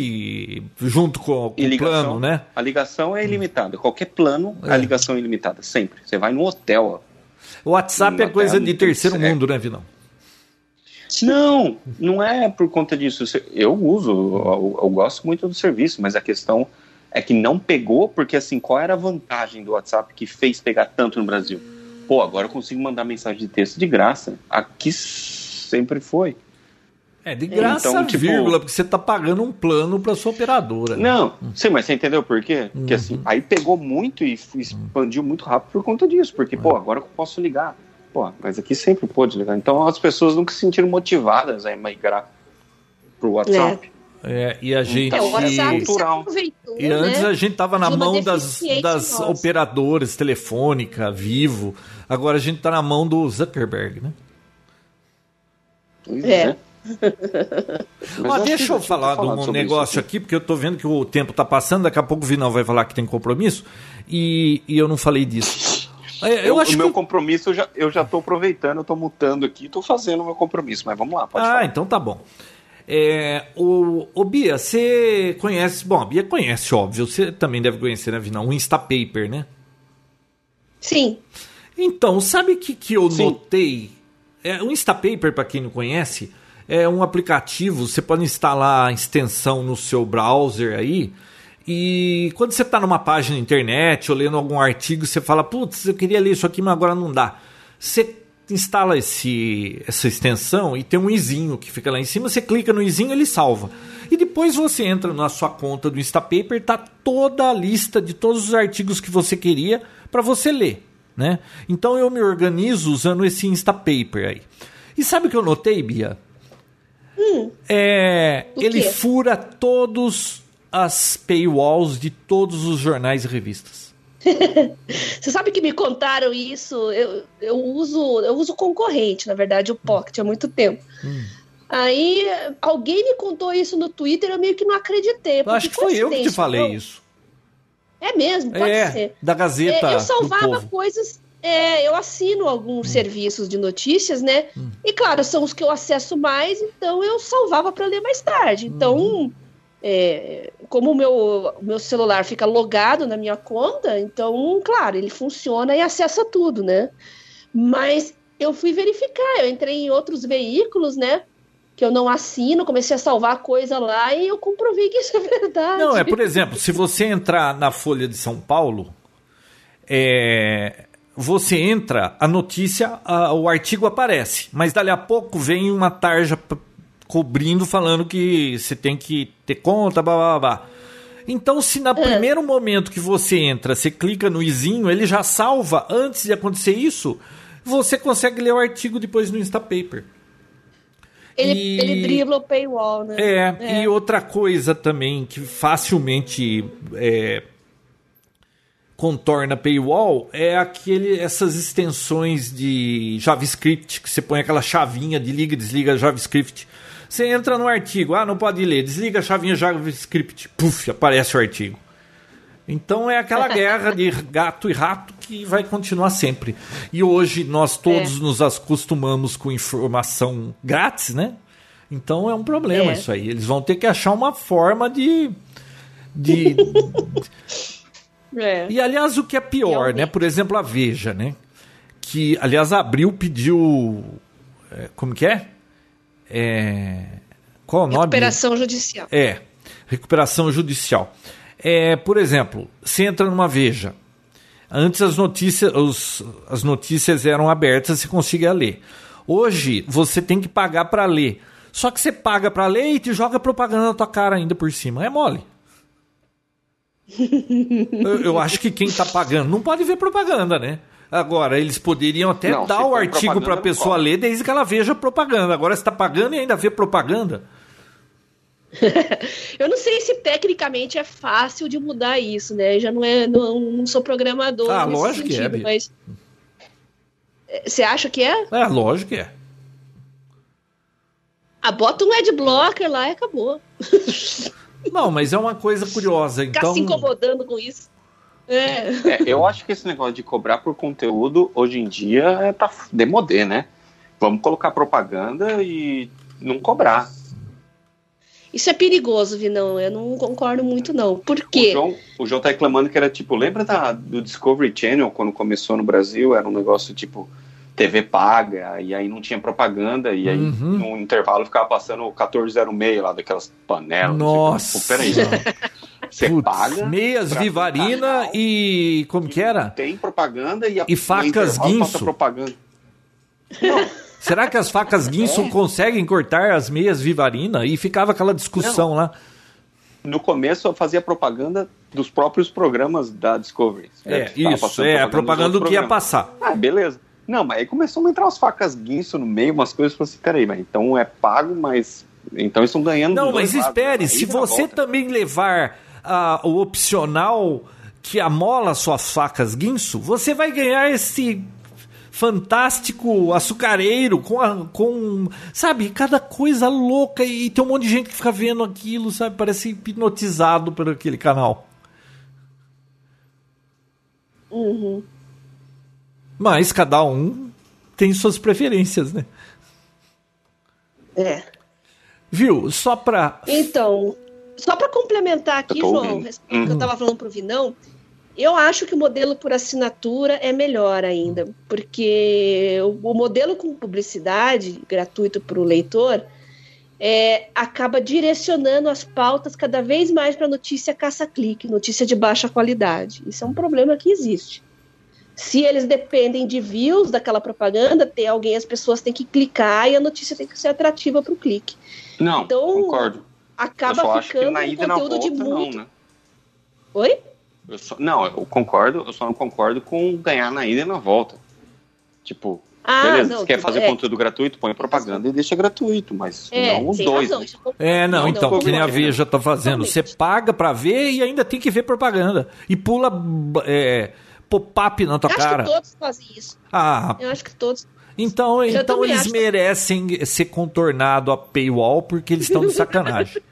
junto com, com o ligação, plano, né? A ligação é ilimitada. Qualquer plano, É. a ligação é ilimitada, sempre. Você vai no hotel. O WhatsApp é coisa de terceiro mundo, né, Vinão? Não, não é por conta disso. Eu uso, eu, eu gosto muito do serviço, mas a questão é que não pegou, porque assim, qual era a vantagem do WhatsApp que fez pegar tanto no Brasil? Pô, agora eu consigo mandar mensagem de texto de graça. Aqui sempre foi. É, de graça, Então, tipo- vírgula, porque você tá pagando um plano para sua operadora. né? Não, sim, mas você entendeu por quê? Porque Uhum. assim, aí pegou muito e expandiu muito rápido por conta disso. Porque, pô, agora eu posso ligar. Pô, mas aqui sempre pôde ligar. Então as pessoas nunca se sentiram motivadas a migrar pro WhatsApp. É, e a gente. É, o WhatsApp se Cultural. aproveitou, E antes né? a gente tava na de mão das, das nossa. operadoras, telefônica, vivo. Agora a gente tá na mão do Zuckerberg, né? Pois É. <laughs> Mas Ó, deixa eu falar de um negócio isso aqui, porque eu tô vendo que o tempo tá passando, daqui a pouco o Vinão vai falar que tem compromisso, e, e eu não falei disso. É, eu Eu, acho o meu que. compromisso eu já, eu já tô aproveitando, eu tô mutando aqui, tô fazendo o meu compromisso, mas vamos lá, pode Ah, falar. então tá bom. É, o, o Bia, você conhece. Bom, a Bia conhece, óbvio. Você também deve conhecer, né, Vinão? O Instapaper, né? Sim. Então, sabe o que, que eu Sim. notei? É, o Instapaper, para quem não conhece, é um aplicativo. Você pode instalar a extensão no seu browser aí. E quando você está numa página na internet ou lendo algum artigo, você fala: Putz, eu queria ler isso aqui, mas agora não dá. Você instala esse, essa extensão e tem um izinho que fica lá em cima. Você clica no izinho ele salva. E depois você entra na sua conta do Instapaper, tá toda a lista de todos os artigos que você queria para você ler. Né? Então eu me organizo usando esse Instapaper aí. E sabe o que eu notei, Bia? É, O ele fura todos as paywalls de todos os jornais e revistas. Você sabe que me contaram isso? Eu, eu uso eu uso concorrente, na verdade, o Pocket há muito tempo. Hum. Aí alguém me contou isso no Twitter, eu meio que não acreditei. Acho que foi eu que te falei não? isso. É mesmo, pode é, ser. da Gazeta É, eu salvava coisas. é, eu assino alguns serviços de notícias, né? Hum. E claro, são os que eu acesso mais, então eu salvava para ler mais tarde. Então, Uhum. é, como o meu, meu celular fica logado na minha conta, então, claro, ele funciona e acessa tudo, né? Mas eu fui verificar, eu entrei em outros veículos, né? Que eu não assino, comecei a salvar coisa lá e eu comprovei que isso é verdade. Não, é por exemplo, se você entrar na Folha de São Paulo, é, você entra, a notícia, a- o artigo aparece, mas dali a pouco vem uma tarja cobrindo falando que você tem que ter conta, blá blá blá. Então, se no primeiro momento que você entra, você clica no izinho, ele já salva antes de acontecer isso, você consegue ler o artigo depois no Instapaper. ele, e- ele dribla o paywall, né? É, e outra coisa também que facilmente é, contorna paywall é aquele, essas extensões de JavaScript, que você põe aquela chavinha de liga e desliga JavaScript. Você entra no artigo, ah, não pode ler, desliga a chavinha JavaScript, puf, aparece o artigo. Então é aquela <laughs> guerra de gato e rato que vai continuar sempre. E hoje nós todos nos acostumamos com informação grátis, né? Então é um problema É. isso aí. Eles vão ter que achar uma forma de. de <laughs> É. e aliás, o que é pior, né? Por exemplo, a Veja, né? Que, aliás, a Abril pediu. é, Como que é? É, Qual o nome? Recuperação judicial. É, recuperação judicial. É, por exemplo, você entra numa Veja. Antes as notícias, os- as notícias eram abertas, você conseguia ler. Hoje você tem que pagar para ler. Só que você paga pra leite e joga propaganda na tua cara ainda por cima. É mole. <laughs> eu, eu, acho que quem tá pagando não pode ver propaganda, né? Agora, eles poderiam até não, dar o artigo para a pessoa ler desde que ela veja propaganda. Agora, você está pagando e ainda vê propaganda. <laughs> eu não sei se tecnicamente é fácil de mudar isso, né? Já não é, não, não sou programador. Ah, lógico sentido, que é. Mas você acha que é? É, lógico que é. Ah, bota um adblocker lá e acabou. Não, mas é uma coisa <laughs> curiosa. Ficar então... se incomodando com isso. É. é. eu acho que esse negócio de cobrar por conteúdo hoje em dia é pra demodê, né? Vamos colocar propaganda e não cobrar. Isso é perigoso, Vinão. Eu não concordo muito, não. Por quê? O João, o João tá reclamando que era tipo, lembra da, do Discovery Channel quando começou no Brasil? Era um negócio tipo TV paga, e aí não tinha propaganda, e aí uhum. no intervalo ficava passando o 1406 lá daquelas panelas. Nossa! Tipo, peraí. <laughs> Você Putz, paga. Meias Vivarina e. Como que era? Tem propaganda e, a, e facas guinso. propaganda. Não. Será que as facas guinso é. conseguem cortar as meias Vivarina? E ficava aquela discussão não. lá. No começo eu fazia propaganda dos próprios programas da Discovery. É, isso, é, a propaganda do que ia passar. Ah, beleza. Não, mas aí começou a entrar umas facas guinso no meio, umas coisas, eu falei assim, peraí, mas então é pago, mas então estão ganhando. Não, mas espere, lados, se você volta. também levar uh, o opcional que amola suas facas guinso, você vai ganhar esse fantástico açucareiro com, a, com sabe, cada coisa louca e tem um monte de gente que fica vendo aquilo, sabe, parece hipnotizado por aquele canal. Uhum. Mas cada um tem suas preferências, né? É. Viu? Só pra. Então, só para complementar aqui, João, uhum. que eu estava falando pro Vinão, eu acho que o modelo por assinatura é melhor ainda, porque o modelo com publicidade gratuito para o leitor é, acaba direcionando as pautas cada vez mais para notícia caça-clique, notícia de baixa qualidade. Isso é um problema que existe se eles dependem de views daquela propaganda, tem alguém, as pessoas têm que clicar e a notícia tem que ser atrativa para o clique. Não, então, concordo. Acaba ficando um conteúdo volta, de muito. Não, né? Oi? Eu só, não, eu concordo, eu só não concordo com ganhar na ida e na volta. Tipo, ah, beleza, não, você quer fazer é, conteúdo gratuito, põe propaganda e deixa gratuito, mas é, não os dois. Razão, né? É, não, não então, não, que nem a Veja tá fazendo. Você paga para ver e ainda tem que ver propaganda. E pula. É, pop-up na tua eu cara. Acho que todos fazem isso. Ah. Eu acho que todos. Então, então eles merecem ser contornado a paywall porque eles estão de sacanagem. <laughs>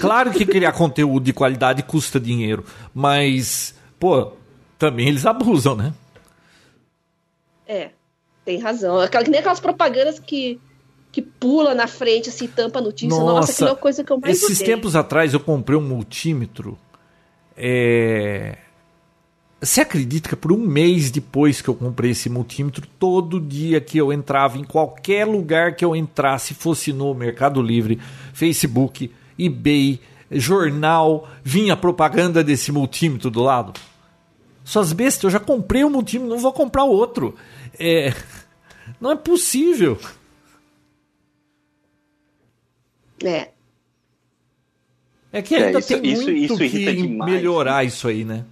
claro que criar conteúdo de qualidade custa dinheiro, mas, pô, também eles abusam, né? É, tem razão. Aquela, que nem aquelas propagandas que, que pula na frente, assim, tampa a notícia. Nossa, Nossa aquilo é a coisa que eu mais Esses odeio. tempos atrás eu comprei um multímetro. É você acredita que por um mês depois que eu comprei esse multímetro, todo dia que eu entrava em qualquer lugar que eu entrasse, fosse no Mercado Livre, Facebook, eBay, jornal, vinha propaganda desse multímetro do lado? Suas bestas, eu já comprei o um multímetro, não vou comprar outro. É, não é possível. É. É que ainda é, isso, tem muito isso, isso que demais, melhorar né? isso aí, né?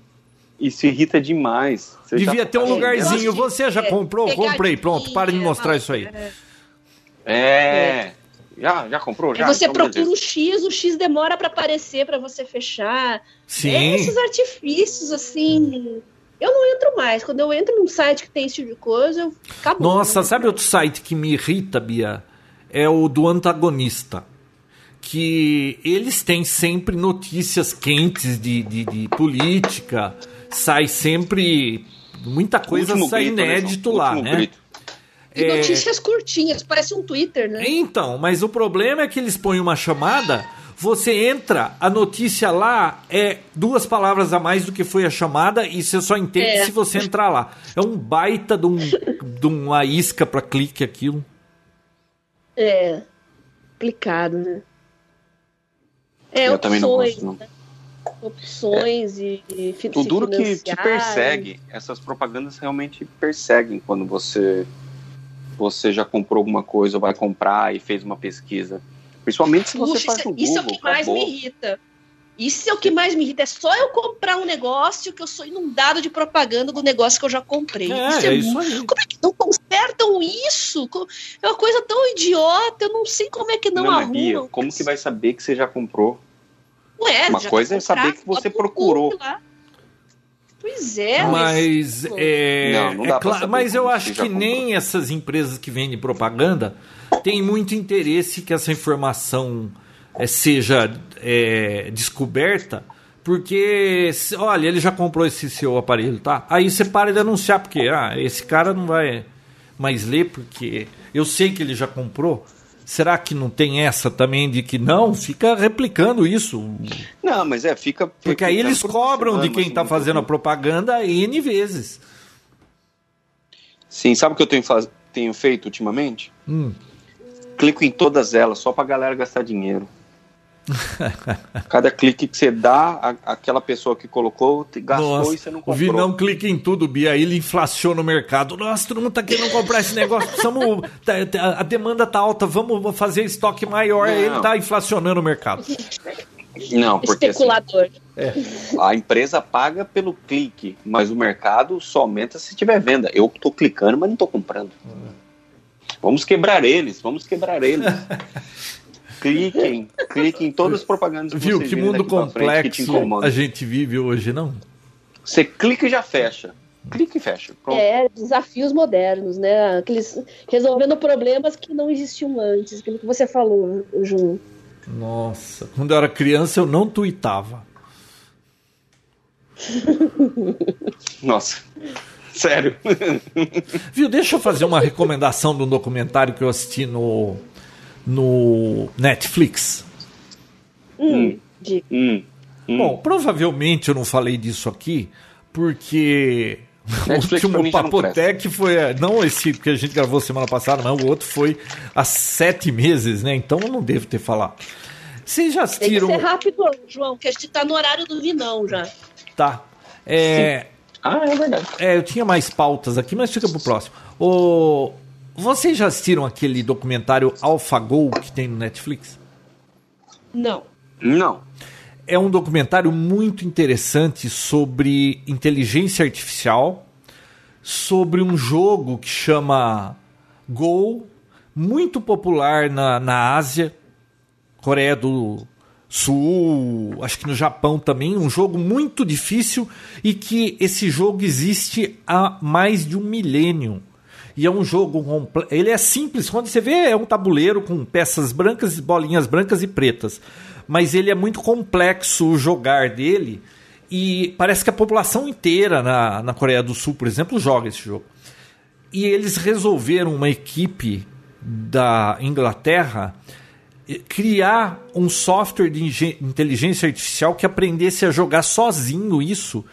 Isso irrita demais. Você Devia ter um lugarzinho. Você já comprou? Comprei, pronto. Para de mostrar isso aí. É. Já, já comprou? Já? Você então, procura o X, o X demora para aparecer para você fechar. Sim. É esses artifícios, assim. Eu não entro mais. Quando eu entro num site que tem esse tipo de coisa, eu acabou. Nossa, sabe outro site que me irrita, Bia? É o do antagonista que eles têm sempre notícias quentes de, de, de política, sai sempre muita coisa sai grito, né, inédito né? lá, né? E é... notícias curtinhas, parece um Twitter, né? Então, mas o problema é que eles põem uma chamada, você entra, a notícia lá é duas palavras a mais do que foi a chamada e você só entende é. se você entrar lá. É um baita de, um, de uma isca para clique aquilo. É, complicado, né? É, Eu também não gosto, não. Né? opções é. e, e O duro que te persegue, essas propagandas realmente perseguem quando você você já comprou alguma coisa ou vai comprar e fez uma pesquisa. Principalmente se você Puxa, faz isso, no Google, isso é o que mais acabou. me irrita. Isso é o que mais me irrita. É só eu comprar um negócio que eu sou inundado de propaganda do negócio que eu já comprei. É, isso é é isso mu- aí. Como é que não consertam isso? É uma coisa tão idiota, eu não sei como é que não, Bia, arrumam. como que vai saber que você já comprou? Ué, uma já coisa é saber que você procurou. Lá. Pois é, Mas é, Não, não é claro- mas eu acho que nem essas empresas que vendem propaganda têm muito interesse que essa informação é, seja é, descoberta, porque se- olha, ele já comprou esse seu aparelho, tá? Aí você para de anunciar porque ah, esse cara não vai mais ler porque eu sei que ele já comprou. Será que não tem essa também de que não? Fica replicando isso. Não, mas é, fica. Porque aí eles cobram de quem está fazendo a propaganda N vezes. Sim, sabe o que eu tenho, faz... tenho feito ultimamente? Hum. Clico em todas elas, só pra galera gastar dinheiro. <laughs> Cada clique que você dá, a- aquela pessoa que colocou gastou Nossa, e você não o comprou. Vinão clica em tudo, Bia, aí ele inflaciona o mercado. Nossa, todo mundo tá querendo comprar esse negócio, precisamos, tá- tá- a demanda tá alta, vamos fazer estoque maior, aí Não. ele tá inflacionando o mercado. Não, porque assim, especulador. a empresa paga pelo clique, mas o mercado só aumenta se tiver venda. Eu tô clicando, mas não tô comprando. Vamos quebrar eles, vamos quebrar eles. <laughs> cliquem, cliquem em todas as propagandas que Viu vocês que mundo pra frente que complexo a gente vive hoje, não? Você clica e já fecha. Clica e fecha. Pronto. É, desafios modernos, né? Aqueles resolvendo problemas que não existiam antes, aquilo que você falou, Jun. Nossa, quando eu era criança eu não tuitava. <laughs> Nossa. Sério. Viu, deixa eu fazer uma recomendação de um documentário que eu assisti no, no Netflix. Hum, de- Hum, hum. Bom, provavelmente eu não falei disso aqui, porque <laughs> o Netflix último Papotec foi. Não esse que a gente gravou semana passada, mas o outro foi há sete meses, né? Então eu não devo ter falado. Vocês já Tem que assistiram. ser rápido, João, que a gente tá no horário do Vinão já. Tá. É, Ah, é verdade. é, eu tinha mais pautas aqui, mas fica pro próximo. O, vocês já assistiram aquele documentário AlphaGo que tem no Netflix? Não. Não. é um documentário muito interessante sobre inteligência artificial, sobre um jogo que chama Go, muito popular na, na Ásia, Coreia do Sul, acho que no Japão também, um jogo muito difícil e que esse jogo existe há mais de um milênio. E é um jogo Ele é simples, quando você vê, é um tabuleiro com peças brancas, bolinhas brancas e pretas. Mas ele é muito complexo o jogar dele. E parece que a população inteira na, na Coreia do Sul, por exemplo, joga esse jogo. E eles resolveram, uma equipe da Inglaterra, eh, criar um software de inteligência artificial que aprendesse a jogar sozinho isso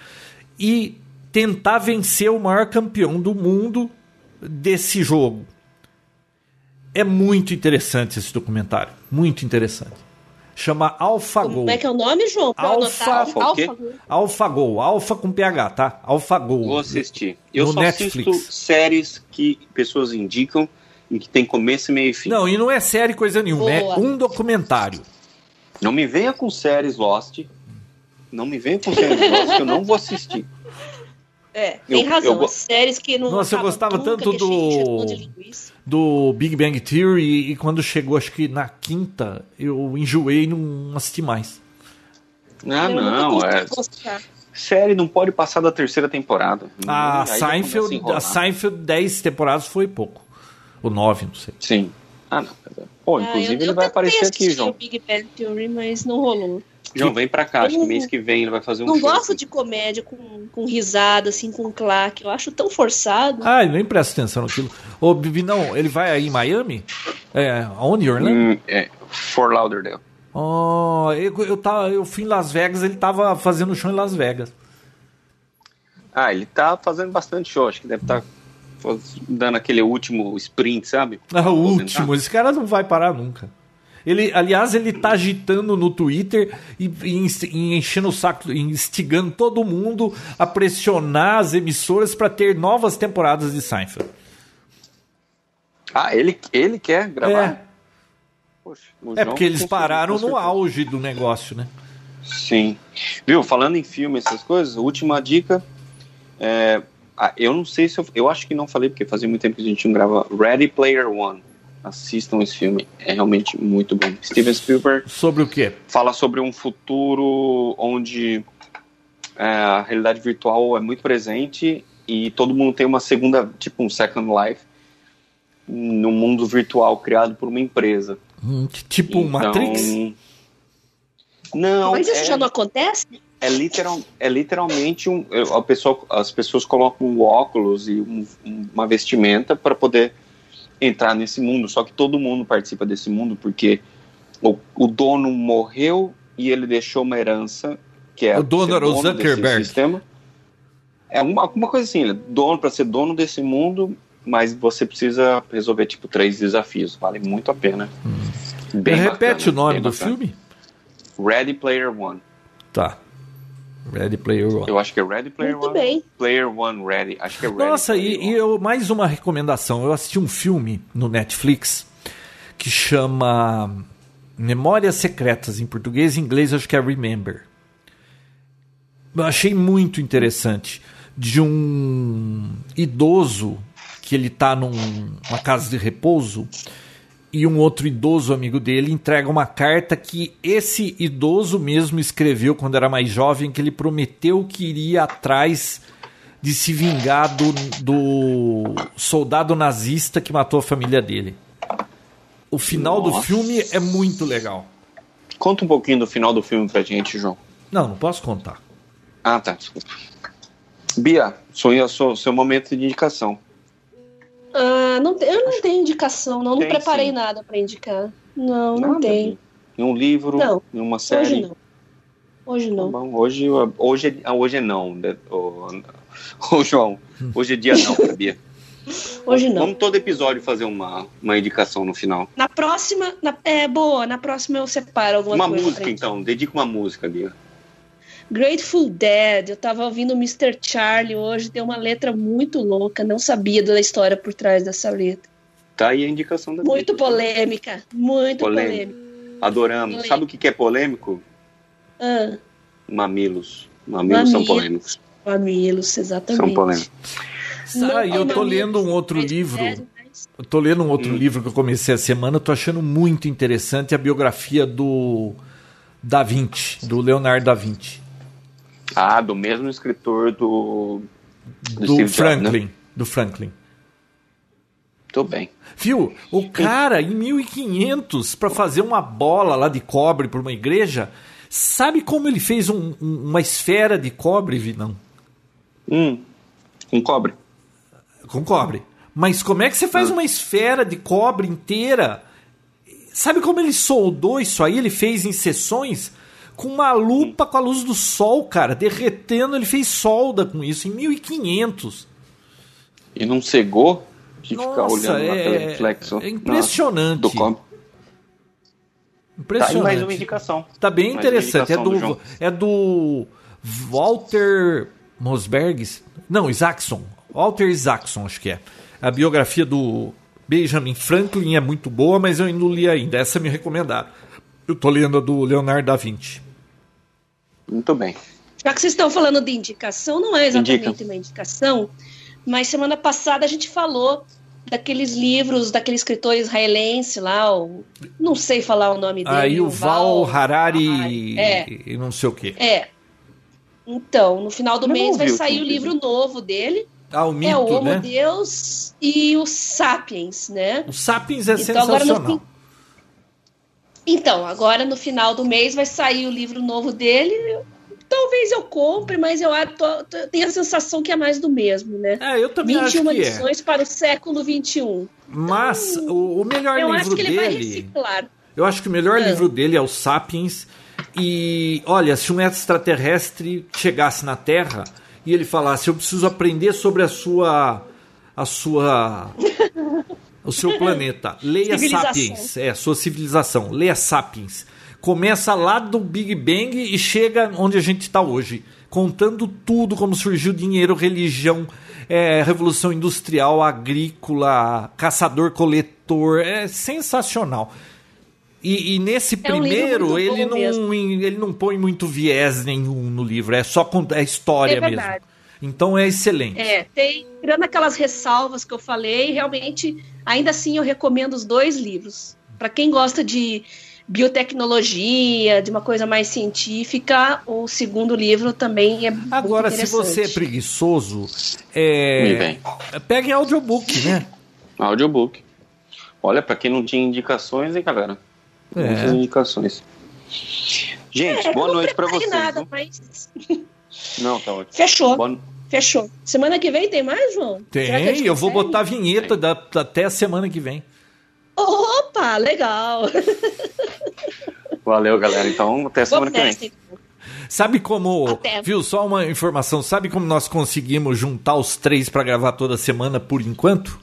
e tentar vencer o maior campeão do mundo desse jogo. É muito interessante esse documentário, muito interessante. Chama AlphaGo. Como é que é o nome, João? Pra eu Alfa- anotar? Alfa o quê? Alfa- AlphaGo, Alpha com PH, tá? AlphaGo. Vou assistir. Eu No só Netflix. assisto séries que pessoas indicam e que tem começo, meio e fim. Não, e não é série coisa nenhuma, é Boa. um documentário. Não me venha com séries Lost. Não me venha com séries Lost que eu não vou assistir. É, tem Eu- razão. eu As séries que não. Nossa, eu gostava nunca, tanto do- do Big Bang Theory e quando chegou, acho que na quinta, eu enjoei e não assisti mais. Ah, Eu não. É, gostar. série não pode passar da terceira temporada. A Aí começa a Seinfeld, enrolar. a Seinfeld, 10 temporadas foi pouco. Ou 9, não sei. Sim. Ah, não. Pô, Ah, inclusive eu- ele eu vai aparecer aqui, assistir João. o Big Bang Theory, mas não rolou. João, vem pra cá. Acho que Eu mês que vem ele vai fazer um não show gosto aqui. de comédia com, com risada, assim, com claque. Eu acho tão forçado. Ah, eu nem presto atenção naquilo. Ô, Bibi, não, ele vai aí em Miami? É, onde, Orlando? Hum, é, For Lauderdale. Oh, eu, eu, tava, eu fui em Las Vegas, ele tava fazendo show em Las Vegas. Ah, ele tá fazendo bastante show. Acho que deve estar dando aquele último sprint, sabe? Ah, o último, esse cara não vai parar nunca. Ele, aliás, ele tá agitando no Twitter e, e enchendo o saco, instigando todo mundo a pressionar as emissoras para ter novas temporadas de Seinfeld. Ah, ele, ele quer gravar? É. Poxa, é porque eles pararam no auge do negócio, né? Sim. Viu, falando em filme, essas coisas, última dica. É, eu não sei se eu. Eu acho que não falei, porque fazia muito tempo que a gente não grava. Ready Player One. Assistam esse filme, é realmente muito bom. Steven Spielberg. Sobre o quê? Fala sobre um futuro onde é, a realidade virtual é muito presente e todo mundo tem uma segunda, tipo um Second Life, no mundo virtual criado por uma empresa. Hum, tipo então, Matrix? Não. Mas isso é, já não acontece? É, literal, é literalmente um. A pessoa, as pessoas colocam um óculos e um, uma vestimenta para poder entrar nesse mundo. Só que todo mundo participa desse mundo porque o, o dono morreu e ele deixou uma herança que é o dono era o Zuckerberg. Sistema. É uma, uma coisa assim, ele é dono para ser dono desse mundo, mas você precisa resolver tipo três desafios. Vale muito a pena. Hum. Bem repete bacana, o nome do bacana. filme? Ready Player One. Tá. Ready Player One. Eu acho que é Ready Player Muito One. Bem. Player One Ready. Acho que é Ready Nossa, e, e, eu, mais uma recomendação. Eu assisti um filme no Netflix que chama Memórias Secretas em português e inglês, acho que é Remember. Eu achei muito interessante. De um idoso que ele está numa casa de repouso e um outro idoso amigo dele entrega uma carta que esse idoso mesmo escreveu quando era mais jovem, que ele prometeu que iria atrás de se vingar do, do soldado nazista que matou a família dele. O final Nossa. do filme é muito legal. Conta um pouquinho do final do filme pra gente, João. Não, não posso contar. Ah, tá, desculpa. Bia, seu, seu, seu momento de indicação. Ah, não, eu não tenho indicação, não. Não preparei sim. nada para indicar. Não, nada, não tem. Um livro, não, uma série? Hoje não. Hoje não. Tá hoje, hoje, é, hoje é não, né, ô, ô, João. Hoje é dia não, sabia? <laughs> Hoje não. Vamos todo episódio fazer uma, uma indicação no final. Na próxima, na, é boa, na próxima eu separo alguma uma coisa. Uma música então, dedica uma música, Bia. Grateful Dead, eu tava ouvindo Mr. Charlie hoje, tem uma letra muito louca, não sabia da história por trás dessa letra. Tá aí a indicação da Muito letra. polêmica, muito polêmica. Adoramos. Polêmica. Sabe o que é polêmico? Ah. Mamilos. Mamilos. Mamilos são polêmicos. Mamilos, exatamente. São polêmicos. Sabe, eu tô lendo um outro livro. Eu tô lendo um outro hum. livro que eu comecei a semana, tô achando muito interessante a biografia do Da Vinci, do Leonardo da Vinci. Ah, do mesmo escritor do. Do, do Franklin. né? Do Franklin. Tô bem. Viu? O cara, em 1500, para fazer uma bola lá de cobre para uma igreja, sabe como ele fez um, um, uma esfera de cobre, Vinão? Hum, com cobre. Com cobre. Mas como é que você faz ah. uma esfera de cobre inteira? Sabe como ele soldou isso aí? Ele fez em sessões com uma lupa com a luz do sol, cara, derretendo. Ele fez solda com isso em 1500. E não cegou de Nossa, ficar olhando é, pelo reflexo? É impressionante. do copo. Impressionante. Tá mais uma indicação. Tá bem mais interessante. É do, do é do Walter Mosbergs. Não, Isaacson. Walter Isaacson, acho que é. A biografia do Benjamin Franklin é muito boa, mas eu ainda não li ainda. Essa me recomendaram. Eu tô lendo a do Leonardo da Vinci. Muito bem. Já que vocês estão falando de indicação, não é exatamente Indica. uma indicação, mas semana passada a gente falou daqueles livros daquele escritor israelense lá, o, não sei falar o nome dele. Aí o Val Harari, Harari. É. e não sei o quê. É. Então, no final do mês vai sair o livro novo dele. Ah, o mito, é o Homo né? Deus e o Sapiens, né? O Sapiens é então, sensacional. Agora no, então, agora no final do mês vai sair o livro novo dele. Talvez eu compre, mas eu tenho a sensação que é mais do mesmo, né? É, eu também acho que é. lições para o século XXI. Mas então, o, o, melhor eu livro acho que dele. Ele vai reciclar. Eu acho que o melhor é. livro dele é o Sapiens. E olha, se um extraterrestre chegasse na Terra e ele falasse: Eu preciso aprender sobre a sua. a sua o seu planeta. Leia Sapiens. É, sua civilização. Leia Sapiens. Começa lá do Big Bang e chega onde a gente está hoje, contando tudo como surgiu dinheiro, religião, é, revolução industrial, agrícola, caçador-coletor. É sensacional. E, e nesse é um primeiro, ele não, ele não põe muito viés nenhum no livro, é só é história é mesmo. Então é excelente. É, tem, tirando aquelas ressalvas que eu falei, realmente, ainda assim eu recomendo os dois livros. Para quem gosta de biotecnologia, de uma coisa mais científica, o segundo livro também é Agora, se você é preguiçoso, é... pegue audiobook, né? Audiobook. Olha, para quem não tinha indicações, hein, galera? É. Muitas indicações. Gente, é, boa noite para vocês. Nada, mas... Não, tá ótimo. Fechou. Boa... Fechou. Semana que vem tem mais, João? Tem, eu vou botar a vinheta da, até a semana que vem. Opa, legal. Valeu, galera. Então, até semana que vem. Sabe como, Até. viu, só uma informação, sabe como nós conseguimos juntar os três para gravar toda semana por enquanto?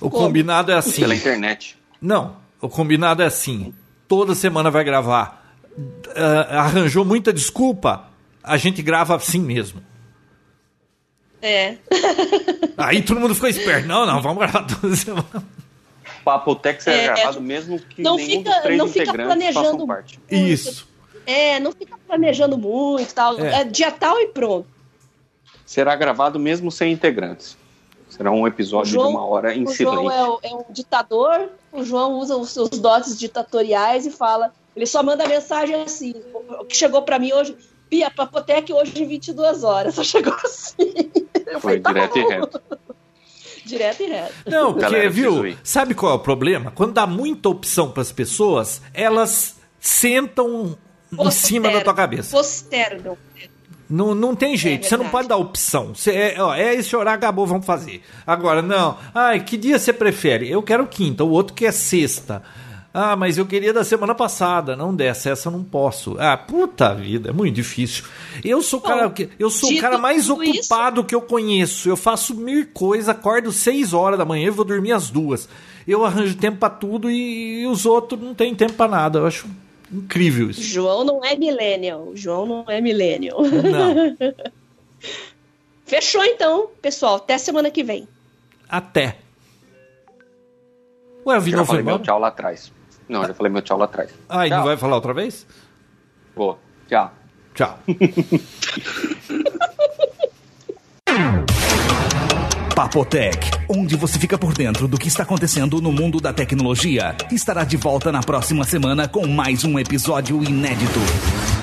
O como? combinado é assim. Pela internet. Não, o combinado é assim. Toda semana vai gravar. Uh, arranjou muita desculpa, a gente grava assim mesmo. É. <laughs> Aí todo mundo ficou esperto. Não, não, vamos gravar toda semana. Papo Tex é, é gravado mesmo que não nenhum fica, dos três não fica planejando parte. Isso. É, não fica planejando muito tal. É. é dia tal e pronto. Será gravado mesmo sem integrantes. Será um episódio João, de uma hora em o silêncio. João é, é, um ditador, o João usa os seus dotes ditatoriais e fala. Ele só manda mensagem assim. O que chegou para mim hoje, Pia, Papotec hoje em 22 horas. Só chegou assim. Eu Foi falei, tá direto bom. e reto. direto e reto. Não, porque, Galera, viu, sabe qual é o problema? Quando dá muita opção para as pessoas, elas sentam Posterno, em cima da tua cabeça. Postergam. Não, não tem jeito, é você não pode dar opção. Você, é, ó, é esse horário, acabou, vamos fazer. Agora, não. Ai, que dia você prefere? Eu quero quinta, o outro quer sexta. Ah, mas eu queria da semana passada, não dessa, essa eu não posso. Ah, puta vida, é muito difícil. Eu sou o cara, eu sou o cara mais ocupado isso... que eu conheço. Eu faço mil coisas, acordo seis horas da manhã e vou dormir às duas. Eu arranjo tempo para tudo e, os outros não têm tempo para nada. Eu acho incrível isso. João não é millennial. João não é millennial. Não. <laughs> Fechou então, pessoal. Até semana que vem. Até. Ué, vi não foi meu tchau lá atrás. Não, já falei meu tchau lá atrás. Ah, e não vai falar outra vez? Vou. Tchau. Tchau. <laughs> Papotec, onde você fica por dentro do que está acontecendo no mundo da tecnologia, estará de volta na próxima semana com mais um episódio inédito.